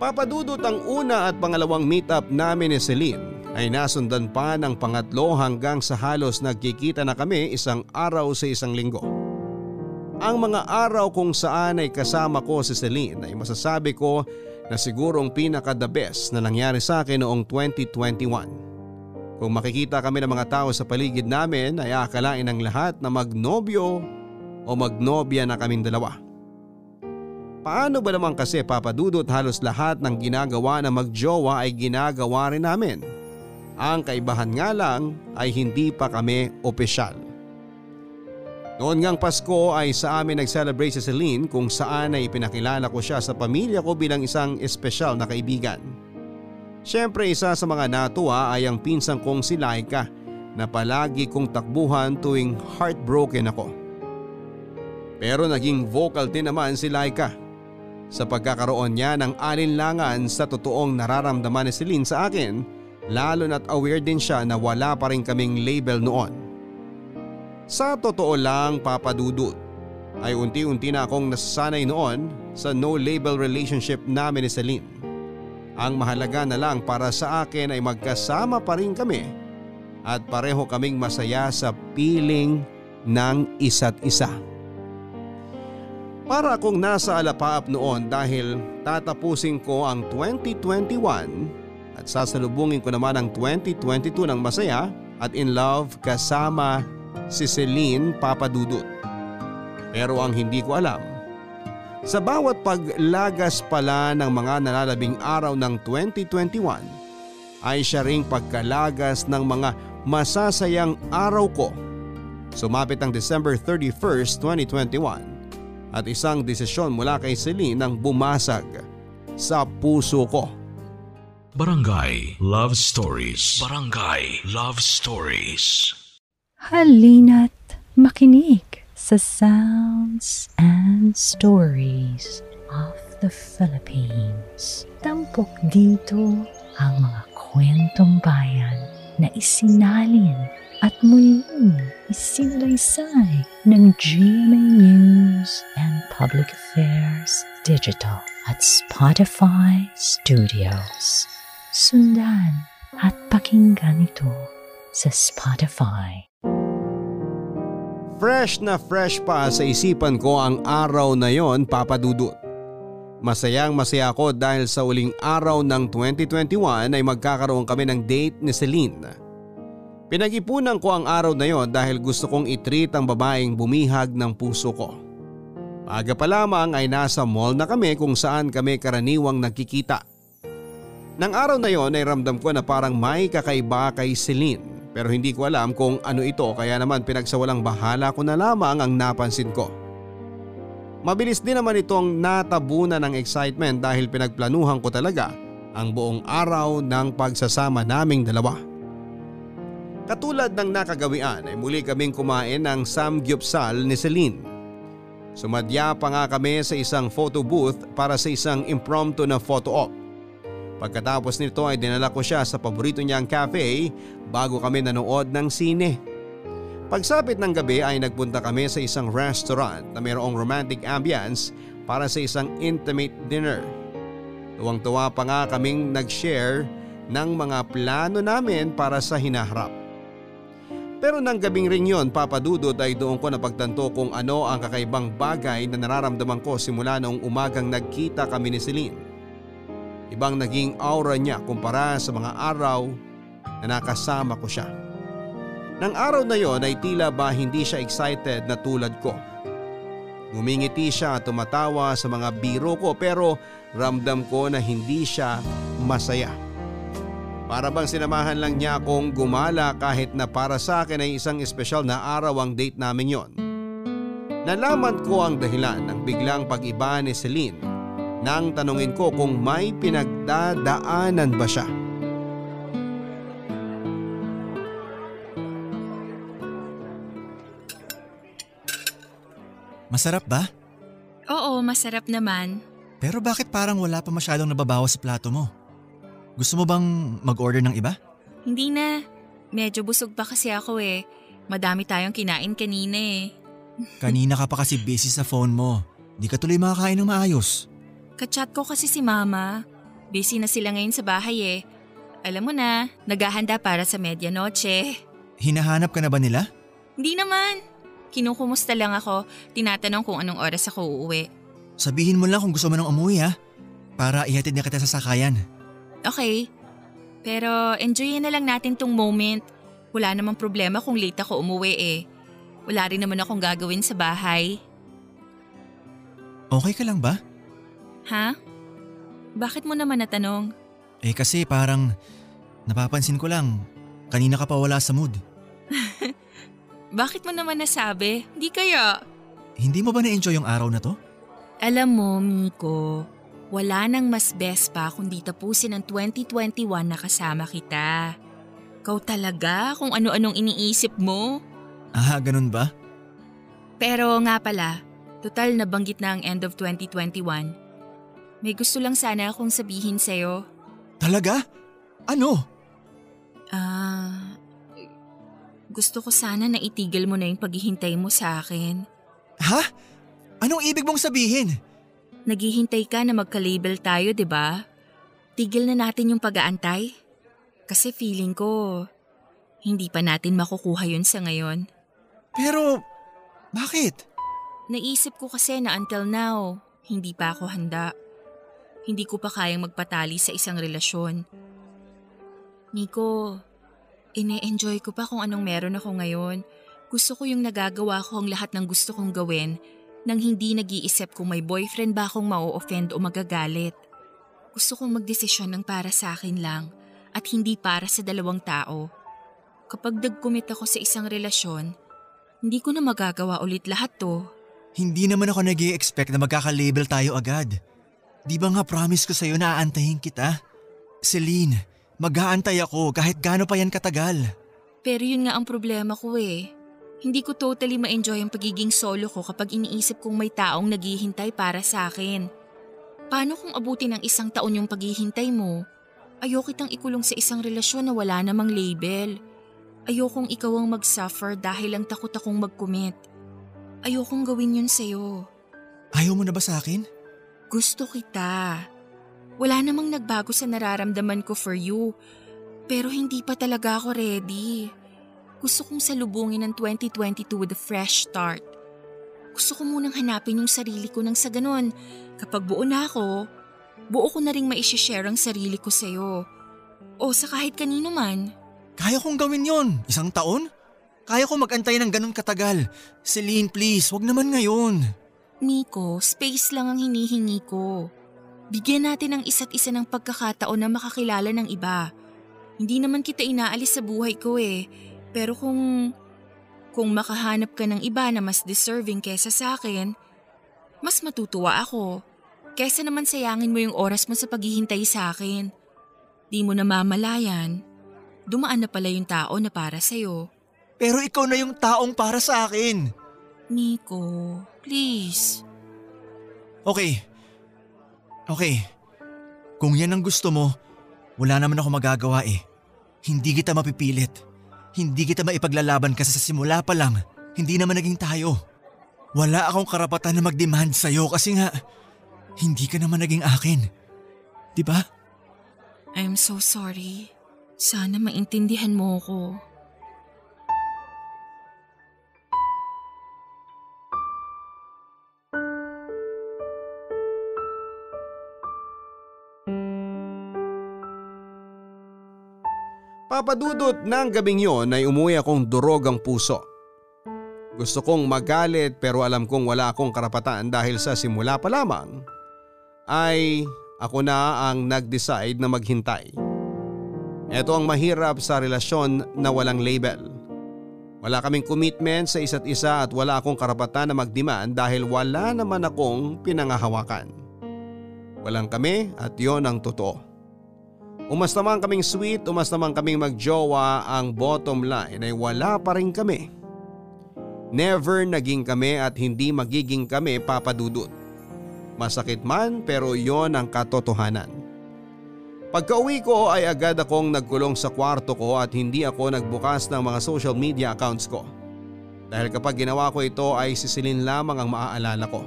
Speaker 3: Papadudot ang una at pangalawang meetup namin ni Celine ay nasundan pa ng pangatlo hanggang sa halos nagkikita na kami isang araw sa isang linggo. Ang mga araw kung saan ay kasama ko si Celine ay masasabi ko na sigurong pinaka the best na nangyari sa akin noong 2021. Kung makikita kami ng mga tao sa paligid namin ay akalain ng lahat na magnobyo o magnobya na kaming dalawa. Paano ba naman kasi papadudot halos lahat ng ginagawa na magjowa ay ginagawa rin namin. Ang kaibahan nga lang ay hindi pa kami opisyal. Noon ngang Pasko ay sa amin nag-celebrate si Celine kung saan ay ipinakilala ko siya sa pamilya ko bilang isang espesyal na kaibigan. Siyempre isa sa mga natuwa ay ang pinsang kong si Laika na palagi kong takbuhan tuwing heartbroken ako. Pero naging vocal din naman si Laika sa pagkakaroon niya ng alinlangan sa totoong nararamdaman ni Celine sa akin lalo na't aware din siya na wala pa rin kaming label noon. Sa totoo lang papadudot ay unti-unti na akong nasasanay noon sa no label relationship namin ni Celine. Ang mahalaga na lang para sa akin ay magkasama pa rin kami at pareho kaming masaya sa piling ng isa't isa. Para akong nasa alapaap noon dahil tatapusin ko ang 2021 at sasalubungin ko naman ang 2022 ng masaya at in love kasama si Celine Papadudut. Pero ang hindi ko alam, sa bawat paglagas pala ng mga nalalabing araw ng 2021 ay siya ring pagkalagas ng mga masasayang araw ko. Sumapit ang December 31st, 2021 at isang desisyon mula kay Celine ang bumasag sa puso ko.
Speaker 1: Barangay Love Stories. Barangay Love Stories.
Speaker 8: Halina't makinig sa sounds and stories of the Philippines. Tampok dito ang mga kwentong bayan na isinalin at muling isinalaysay ng GMA News and Public Affairs Digital at Spotify Studios. Sundan at pakinggan ito sa Spotify.
Speaker 3: Fresh na fresh pa sa isipan ko ang araw na yon papadudot. Masayang masaya ako dahil sa uling araw ng 2021 ay magkakaroon kami ng date ni Celine. Pinag-ipunan ko ang araw na yon dahil gusto kong itreat ang babaeng bumihag ng puso ko. Aga pa lamang ay nasa mall na kami kung saan kami karaniwang nagkikita. Nang araw na yon ay ramdam ko na parang may kakaiba kay Celine pero hindi ko alam kung ano ito kaya naman pinagsawalang bahala ko na lamang ang napansin ko. Mabilis din naman itong natabunan ng excitement dahil pinagplanuhan ko talaga ang buong araw ng pagsasama naming dalawa. Katulad ng nakagawian ay muli kaming kumain ng samgyupsal ni Celine. Sumadya pa nga kami sa isang photo booth para sa isang impromptu na photo op. Pagkatapos nito ay dinala ko siya sa paborito niyang cafe bago kami nanood ng sine. Pagsapit ng gabi ay nagpunta kami sa isang restaurant na mayroong romantic ambience para sa isang intimate dinner. Tuwang-tuwa pa nga kaming nag-share ng mga plano namin para sa hinaharap. Pero nang gabing ring yon papadudot ay doon ko napagtanto kung ano ang kakaibang bagay na nararamdaman ko simula noong umagang nagkita kami ni Celine. Ibang naging aura niya kumpara sa mga araw na nakasama ko siya. Nang araw na yon ay tila ba hindi siya excited na tulad ko. Ngumingiti siya at tumatawa sa mga biro ko pero ramdam ko na hindi siya masaya. Para bang sinamahan lang niya akong gumala kahit na para sa akin ay isang espesyal na araw ang date namin yon. Nalaman ko ang dahilan ng biglang pag-iba ni Celine nang tanungin ko kung may pinagdadaanan ba siya.
Speaker 4: Masarap ba?
Speaker 7: Oo, masarap naman.
Speaker 4: Pero bakit parang wala pa masyadong nababawas sa plato mo? Gusto mo bang mag-order ng iba?
Speaker 7: Hindi na. Medyo busog pa kasi ako eh. Madami tayong kinain kanina eh.
Speaker 4: Kanina ka pa kasi busy sa phone mo. Di ka tuloy makakain ng maayos.
Speaker 7: Kachat ko kasi si mama. Busy na sila ngayon sa bahay eh. Alam mo na, naghahanda para sa medianoche.
Speaker 4: Hinahanap ka na ba nila?
Speaker 7: Hindi naman. Kinukumusta lang ako, tinatanong kung anong oras ako uuwi.
Speaker 4: Sabihin mo lang kung gusto mo nang umuwi ha. Para ihatid na kita sa sakayan.
Speaker 7: Okay. Pero enjoyin na lang natin tong moment. Wala namang problema kung late ako umuwi eh. Wala rin naman akong gagawin sa bahay.
Speaker 4: Okay ka lang ba?
Speaker 7: Ha? Bakit mo naman natanong?
Speaker 4: Eh kasi parang napapansin ko lang, kanina ka pa wala sa mood. *laughs*
Speaker 7: Bakit mo naman nasabi? Hindi kaya.
Speaker 4: Hindi mo ba na-enjoy yung araw na to?
Speaker 7: Alam mo, Miko, wala nang mas best pa kundi tapusin ang 2021 na kasama kita. Kau talaga kung ano-anong iniisip mo.
Speaker 4: Ah, ganun ba?
Speaker 7: Pero nga pala, total nabanggit na ang end of 2021. May gusto lang sana akong sabihin sa'yo.
Speaker 4: Talaga? Ano?
Speaker 7: Ah, gusto ko sana na itigil mo na yung paghihintay mo sa akin.
Speaker 4: Ha? Anong ibig mong sabihin?
Speaker 7: Naghihintay ka na magka-label tayo, di ba? Tigil na natin yung pag-aantay. Kasi feeling ko, hindi pa natin makukuha yun sa ngayon.
Speaker 4: Pero, bakit?
Speaker 7: Naisip ko kasi na until now, hindi pa ako handa. Hindi ko pa kayang magpatali sa isang relasyon. Nico, ine-enjoy ko pa kung anong meron ako ngayon. Gusto ko yung nagagawa ko ang lahat ng gusto kong gawin nang hindi nag-iisip kung may boyfriend ba akong ma-offend o magagalit. Gusto kong magdesisyon ng para sa akin lang at hindi para sa dalawang tao. Kapag nag-commit ako sa isang relasyon, hindi ko na magagawa ulit lahat to.
Speaker 4: Hindi naman ako nag expect na magkaka-label tayo agad. Di ba nga promise ko sa'yo na aantahin kita? Celine, mag-aantay ako kahit gaano pa yan katagal.
Speaker 7: Pero yun nga ang problema ko eh. Hindi ko totally ma-enjoy ang pagiging solo ko kapag iniisip kong may taong naghihintay para sa akin. Paano kung abutin ng isang taon yung paghihintay mo? Ayoko kitang ikulong sa isang relasyon na wala namang label. Ayokong ikaw ang mag-suffer dahil lang takot akong mag-commit. Ayokong gawin yun sa'yo.
Speaker 4: Ayaw mo na ba sa akin?
Speaker 7: Gusto kita. Wala namang nagbago sa nararamdaman ko for you. Pero hindi pa talaga ako ready. Gusto kong salubungin ng 2022 with a fresh start. Gusto ko munang hanapin yung sarili ko nang sa ganon. Kapag buo na ako, buo ko na rin maisishare ang sarili ko sa'yo. O sa kahit kanino man.
Speaker 4: Kaya kong gawin yon. Isang taon? Kaya ko magantay ng ganun katagal. Celine, please, wag naman ngayon.
Speaker 7: Nico, space lang ang hinihingi ko. Bigyan natin ng isa't isa ng pagkakataon na makakilala ng iba. Hindi naman kita inaalis sa buhay ko eh. Pero kung... Kung makahanap ka ng iba na mas deserving kesa sa akin, mas matutuwa ako. Kesa naman sayangin mo yung oras mo sa paghihintay sa akin. Di mo na mamalayan. Dumaan na pala yung tao na para sa'yo.
Speaker 4: Pero ikaw na yung taong para sa akin.
Speaker 7: Nico, please.
Speaker 4: Okay. Okay. Kung yan ang gusto mo, wala naman ako magagawa eh. Hindi kita mapipilit. Hindi kita maipaglalaban kasi sa simula pa lang, hindi naman naging tayo. Wala akong karapatan na mag-demand sa'yo kasi nga, hindi ka naman naging akin. Di ba?
Speaker 7: I'm so sorry. Sana maintindihan mo ko.
Speaker 3: Papadudot ng gabing yon ay umuwi akong durog ang puso. Gusto kong magalit pero alam kong wala akong karapatan dahil sa simula pa lamang ay ako na ang nag-decide na maghintay. Ito ang mahirap sa relasyon na walang label. Wala kaming commitment sa isa't isa at wala akong karapatan na magdemand dahil wala naman akong pinangahawakan. Walang kami at yon ang totoo. Umas naman kaming sweet, umas naman kaming magjowa, ang bottom line ay wala pa rin kami. Never naging kami at hindi magiging kami papadudot. Masakit man pero yon ang katotohanan. Pagka-uwi ko ay agad akong nagkulong sa kwarto ko at hindi ako nagbukas ng mga social media accounts ko. Dahil kapag ginawa ko ito ay sisilin lamang ang maaalala ko.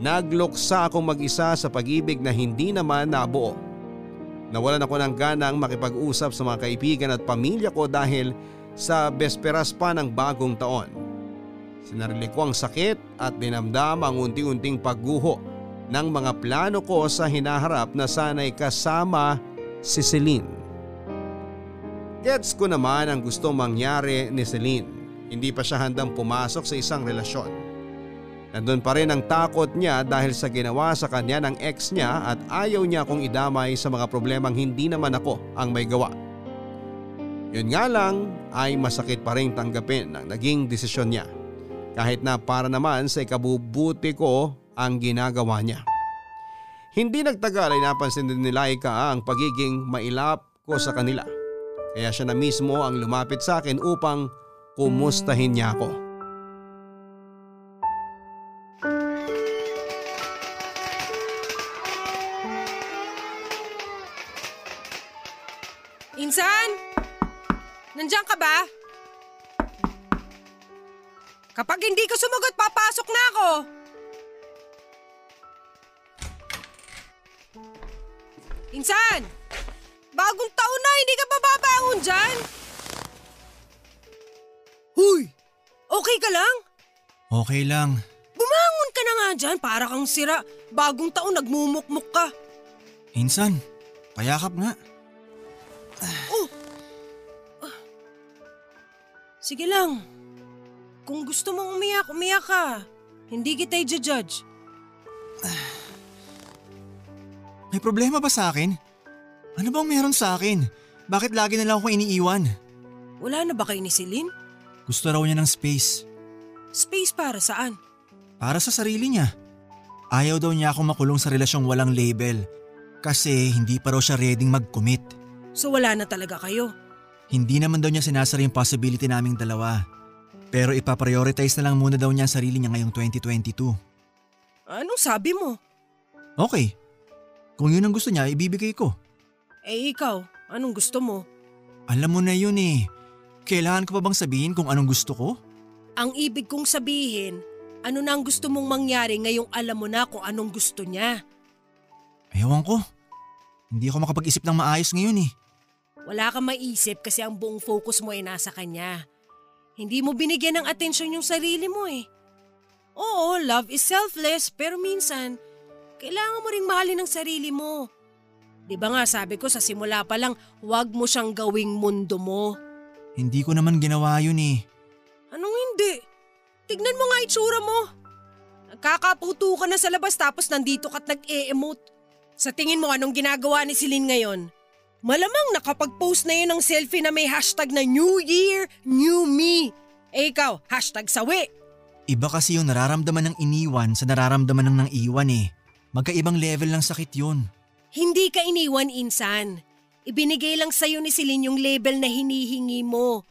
Speaker 3: Nagluksa akong mag-isa sa pag-ibig na hindi naman nabuo Nawalan ako ng ganang makipag-usap sa mga kaibigan at pamilya ko dahil sa besperas pa ng bagong taon. Sinarili ko ang sakit at dinamdam ang unti-unting pagguho ng mga plano ko sa hinaharap na sana'y kasama si Celine. Gets ko naman ang gusto mangyari ni Celine. Hindi pa siya handang pumasok sa isang relasyon. Nandun pa rin ang takot niya dahil sa ginawa sa kanya ng ex niya at ayaw niya akong idamay sa mga problemang hindi naman ako ang may gawa. Yun nga lang ay masakit pa rin tanggapin ang naging desisyon niya. Kahit na para naman sa ikabubuti ko ang ginagawa niya. Hindi nagtagal ay napansin din ni Laika ang pagiging mailap ko sa kanila. Kaya siya na mismo ang lumapit sa akin upang kumustahin niya ako.
Speaker 6: Kapag hindi ka sumagot, papasok na ako. Insan! Bagong taon na, hindi ka ba babangon dyan? Huy! Okay ka lang?
Speaker 4: Okay lang.
Speaker 6: Bumangon ka na nga dyan, para kang sira. Bagong taon, nagmumukmuk ka.
Speaker 4: Insan, payakap nga.
Speaker 6: Oh! Sige lang. Kung gusto mong umiyak, umiyak ka. Hindi kita i-judge. *sighs*
Speaker 4: May problema ba sa akin? Ano bang meron sa akin? Bakit lagi na lang ako iniiwan?
Speaker 6: Wala na ba kayo ni Celine?
Speaker 4: Gusto raw niya ng space.
Speaker 6: Space para saan?
Speaker 4: Para sa sarili niya. Ayaw daw niya ako makulong sa relasyong walang label. Kasi hindi pa raw siya ready mag-commit.
Speaker 6: So wala na talaga kayo.
Speaker 4: Hindi naman daw niya sinasara yung possibility naming dalawa. Pero ipaprioritize na lang muna daw niya ang sarili niya ngayong 2022.
Speaker 6: Anong sabi mo?
Speaker 4: Okay. Kung yun ang gusto niya, ibibigay ko.
Speaker 6: Eh ikaw, anong gusto mo?
Speaker 4: Alam mo na yun eh. Kailangan ko pa bang sabihin kung anong gusto ko?
Speaker 6: Ang ibig kong sabihin, ano na ang gusto mong mangyari ngayong alam mo na kung anong gusto niya?
Speaker 4: Ewan ko. Hindi ako makapag-isip ng maayos ngayon eh.
Speaker 6: Wala kang maisip kasi ang buong focus mo ay nasa kanya. Hindi mo binigyan ng atensyon yung sarili mo eh. Oo, love is selfless pero minsan, kailangan mo ring mahalin ang sarili mo. Di ba nga sabi ko sa simula pa lang, huwag mo siyang gawing mundo mo.
Speaker 4: Hindi ko naman ginawa yun eh.
Speaker 6: Anong hindi? Tignan mo nga itsura mo. Nagkakaputo ka na sa labas tapos nandito ka't nag-e-emote. Sa tingin mo anong ginagawa ni Celine ngayon? Malamang nakapag-post na yun ng selfie na may hashtag na New Year, New Me. Eh ikaw, hashtag sawi.
Speaker 4: Iba kasi yung nararamdaman ng iniwan sa nararamdaman ng nang iwan eh. Magkaibang level ng sakit yun.
Speaker 6: Hindi ka iniwan insan. Ibinigay lang sa'yo ni Celine yung label na hinihingi mo.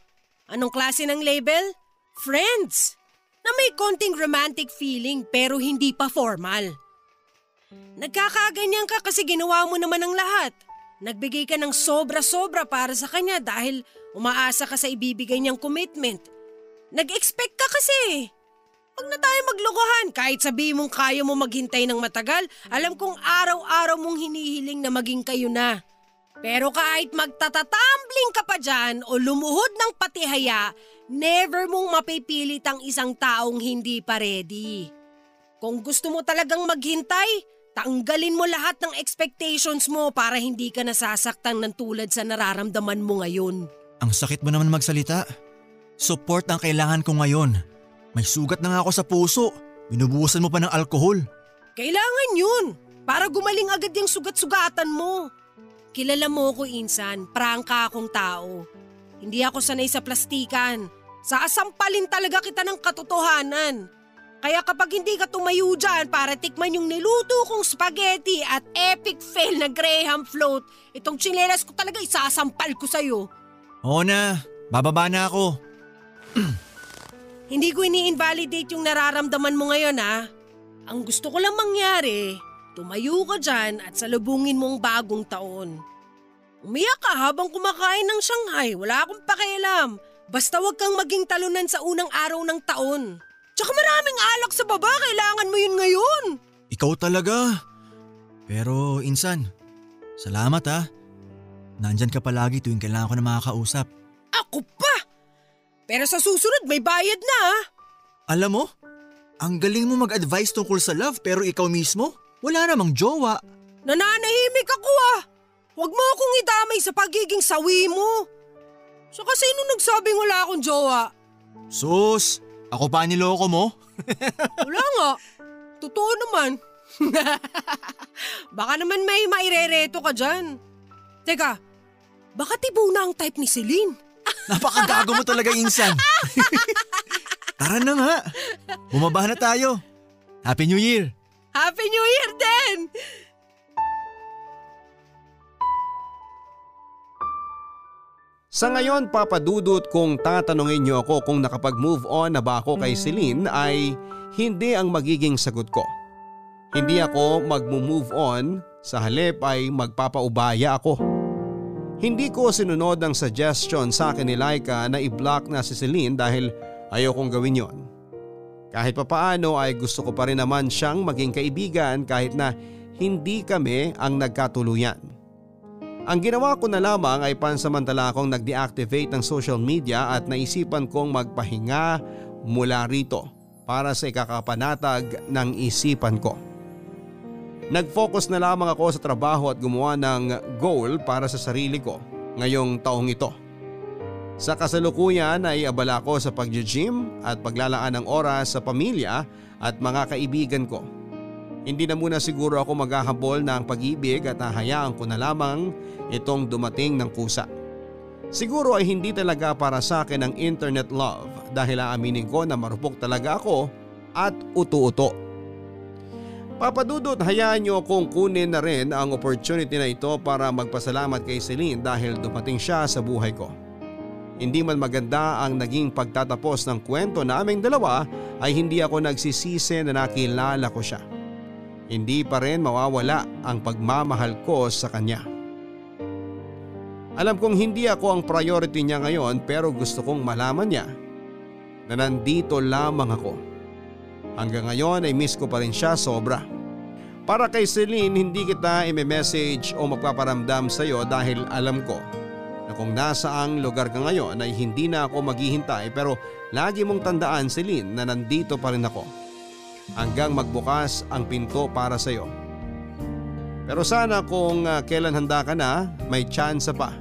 Speaker 6: Anong klase ng label? Friends. Na may konting romantic feeling pero hindi pa formal. Nagkakaganyan ka kasi ginawa mo naman ang lahat. Nagbigay ka ng sobra-sobra para sa kanya dahil umaasa ka sa ibibigay niyang commitment. Nag-expect ka kasi. Huwag na tayo maglokohan kahit sabi mong kaya mo maghintay ng matagal, alam kong araw-araw mong hinihiling na maging kayo na. Pero kahit magtatatambling ka pa dyan o lumuhod ng patihaya, never mong mapipilit ang isang taong hindi pa ready. Kung gusto mo talagang maghintay, tanggalin mo lahat ng expectations mo para hindi ka nasasaktan ng tulad sa nararamdaman mo ngayon.
Speaker 4: Ang sakit mo naman magsalita. Support ang kailangan ko ngayon. May sugat na nga ako sa puso. Binubuhusan mo pa ng alkohol.
Speaker 6: Kailangan yun para gumaling agad yung sugat-sugatan mo. Kilala mo ko insan, prangka akong tao. Hindi ako sanay sa plastikan. Saasampalin talaga kita ng katotohanan. Kaya kapag hindi ka tumayo dyan para tikman yung niluto kong spaghetti at epic fail na Graham float, itong chinelas ko talaga isasampal ko sa'yo.
Speaker 4: Oo na, bababa na ako. *clears throat*
Speaker 6: Hindi ko ini-invalidate yung nararamdaman mo ngayon ha. Ang gusto ko lang mangyari, tumayo ka dyan at salubungin mo ang bagong taon. Umiyak ka habang kumakain ng Shanghai, wala akong pakialam. Basta wag kang maging talunan sa unang araw ng taon. Tsaka maraming alak sa baba, kailangan mo yun ngayon.
Speaker 4: Ikaw talaga. Pero insan, salamat ha. Nandyan ka palagi tuwing kailangan ko na makakausap.
Speaker 6: Ako pa! Pero sa susunod may bayad na ha.
Speaker 4: Alam mo, ang galing mo mag-advise tungkol sa love pero ikaw mismo, wala namang jowa.
Speaker 6: Nananahimik ako ah. Huwag mo akong idamay sa pagiging sawi mo. Saka sino nagsabing wala akong jowa?
Speaker 4: Sus, ako pa niloko mo?
Speaker 6: Wala nga. Totoo naman. *laughs* baka naman may mairereto ka dyan. Teka, baka tibo na ang type ni Celine. *laughs*
Speaker 4: Napakagago mo talaga, Insan. *laughs* Tara na nga. Bumaba na tayo. Happy New Year!
Speaker 6: Happy New Year din!
Speaker 3: Sa ngayon, papadudot kung tatanungin niyo ako kung nakapag-move on na ba ako kay Celine ay hindi ang magiging sagot ko. Hindi ako mag-move on, sa halip ay magpapaubaya ako. Hindi ko sinunod ang suggestion sa akin ni Laika na i-block na si Celine dahil ayokong gawin yon. Kahit papaano ay gusto ko pa rin naman siyang maging kaibigan kahit na hindi kami ang nagkatuluyan. Ang ginawa ko na lamang ay pansamantala akong nag-deactivate ng social media at naisipan kong magpahinga mula rito para sa ikakapanatag ng isipan ko. Nag-focus na lamang ako sa trabaho at gumawa ng goal para sa sarili ko ngayong taong ito. Sa kasalukuyan ay abala ko sa pag-gym at paglalaan ng oras sa pamilya at mga kaibigan ko. Hindi na muna siguro ako maghahabol ng pag-ibig at hahayaan ko na lamang itong dumating ng kusa. Siguro ay hindi talaga para sa akin ang internet love dahil aaminin ko na marupok talaga ako at uto-uto. Papadudot hayaan niyo kung kunin na rin ang opportunity na ito para magpasalamat kay Celine dahil dumating siya sa buhay ko. Hindi man maganda ang naging pagtatapos ng kwento naming dalawa ay hindi ako nagsisisi na nakilala ko siya. Hindi pa rin mawawala ang pagmamahal ko sa kanya. Alam kong hindi ako ang priority niya ngayon pero gusto kong malaman niya na nandito lamang ako. Hanggang ngayon ay miss ko pa rin siya sobra. Para kay Celine hindi kita i-message o magpaparamdam sa iyo dahil alam ko na kung nasa ang lugar ka ngayon ay hindi na ako maghihintay pero lagi mong tandaan Celine na nandito pa rin ako. Hanggang magbukas ang pinto para sa iyo. Pero sana kung uh, kailan handa ka na, may chance pa.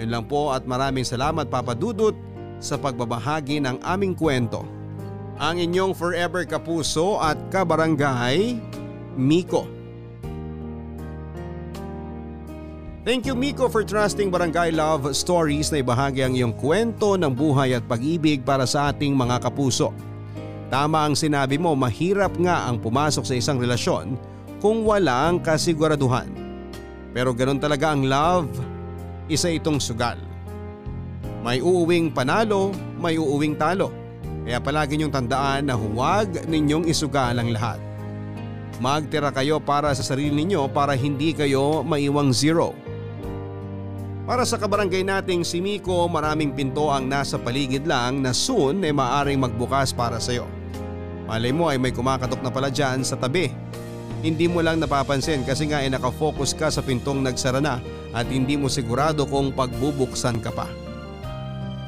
Speaker 3: Yun lang po at maraming salamat Papa Dudut sa pagbabahagi ng aming kwento ang inyong forever kapuso at kabarangay, Miko. Thank you Miko for trusting Barangay Love Stories na ibahagi ang iyong kwento ng buhay at pag-ibig para sa ating mga kapuso. Tama ang sinabi mo, mahirap nga ang pumasok sa isang relasyon kung walang kasiguraduhan. Pero ganun talaga ang love, isa itong sugal. May uuwing panalo, may uuwing talo. Kaya palagi niyong tandaan na huwag ninyong isugal ang lahat. Magtira kayo para sa sarili ninyo para hindi kayo maiwang zero. Para sa kabarangay nating si Miko maraming pinto ang nasa paligid lang na soon ay maaring magbukas para sa iyo. Malay mo ay may kumakatok na pala dyan sa tabi. Hindi mo lang napapansin kasi nga ay nakafocus ka sa pintong nagsara na at hindi mo sigurado kung pagbubuksan ka pa.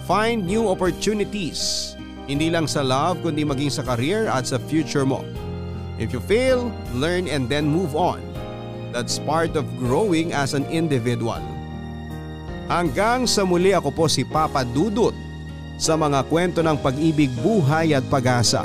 Speaker 3: Find new opportunities hindi lang sa love kundi maging sa career at sa future mo. If you fail, learn and then move on. That's part of growing as an individual. Hanggang sa muli ako po si Papa Dudut sa mga kwento ng pag-ibig, buhay at pag-asa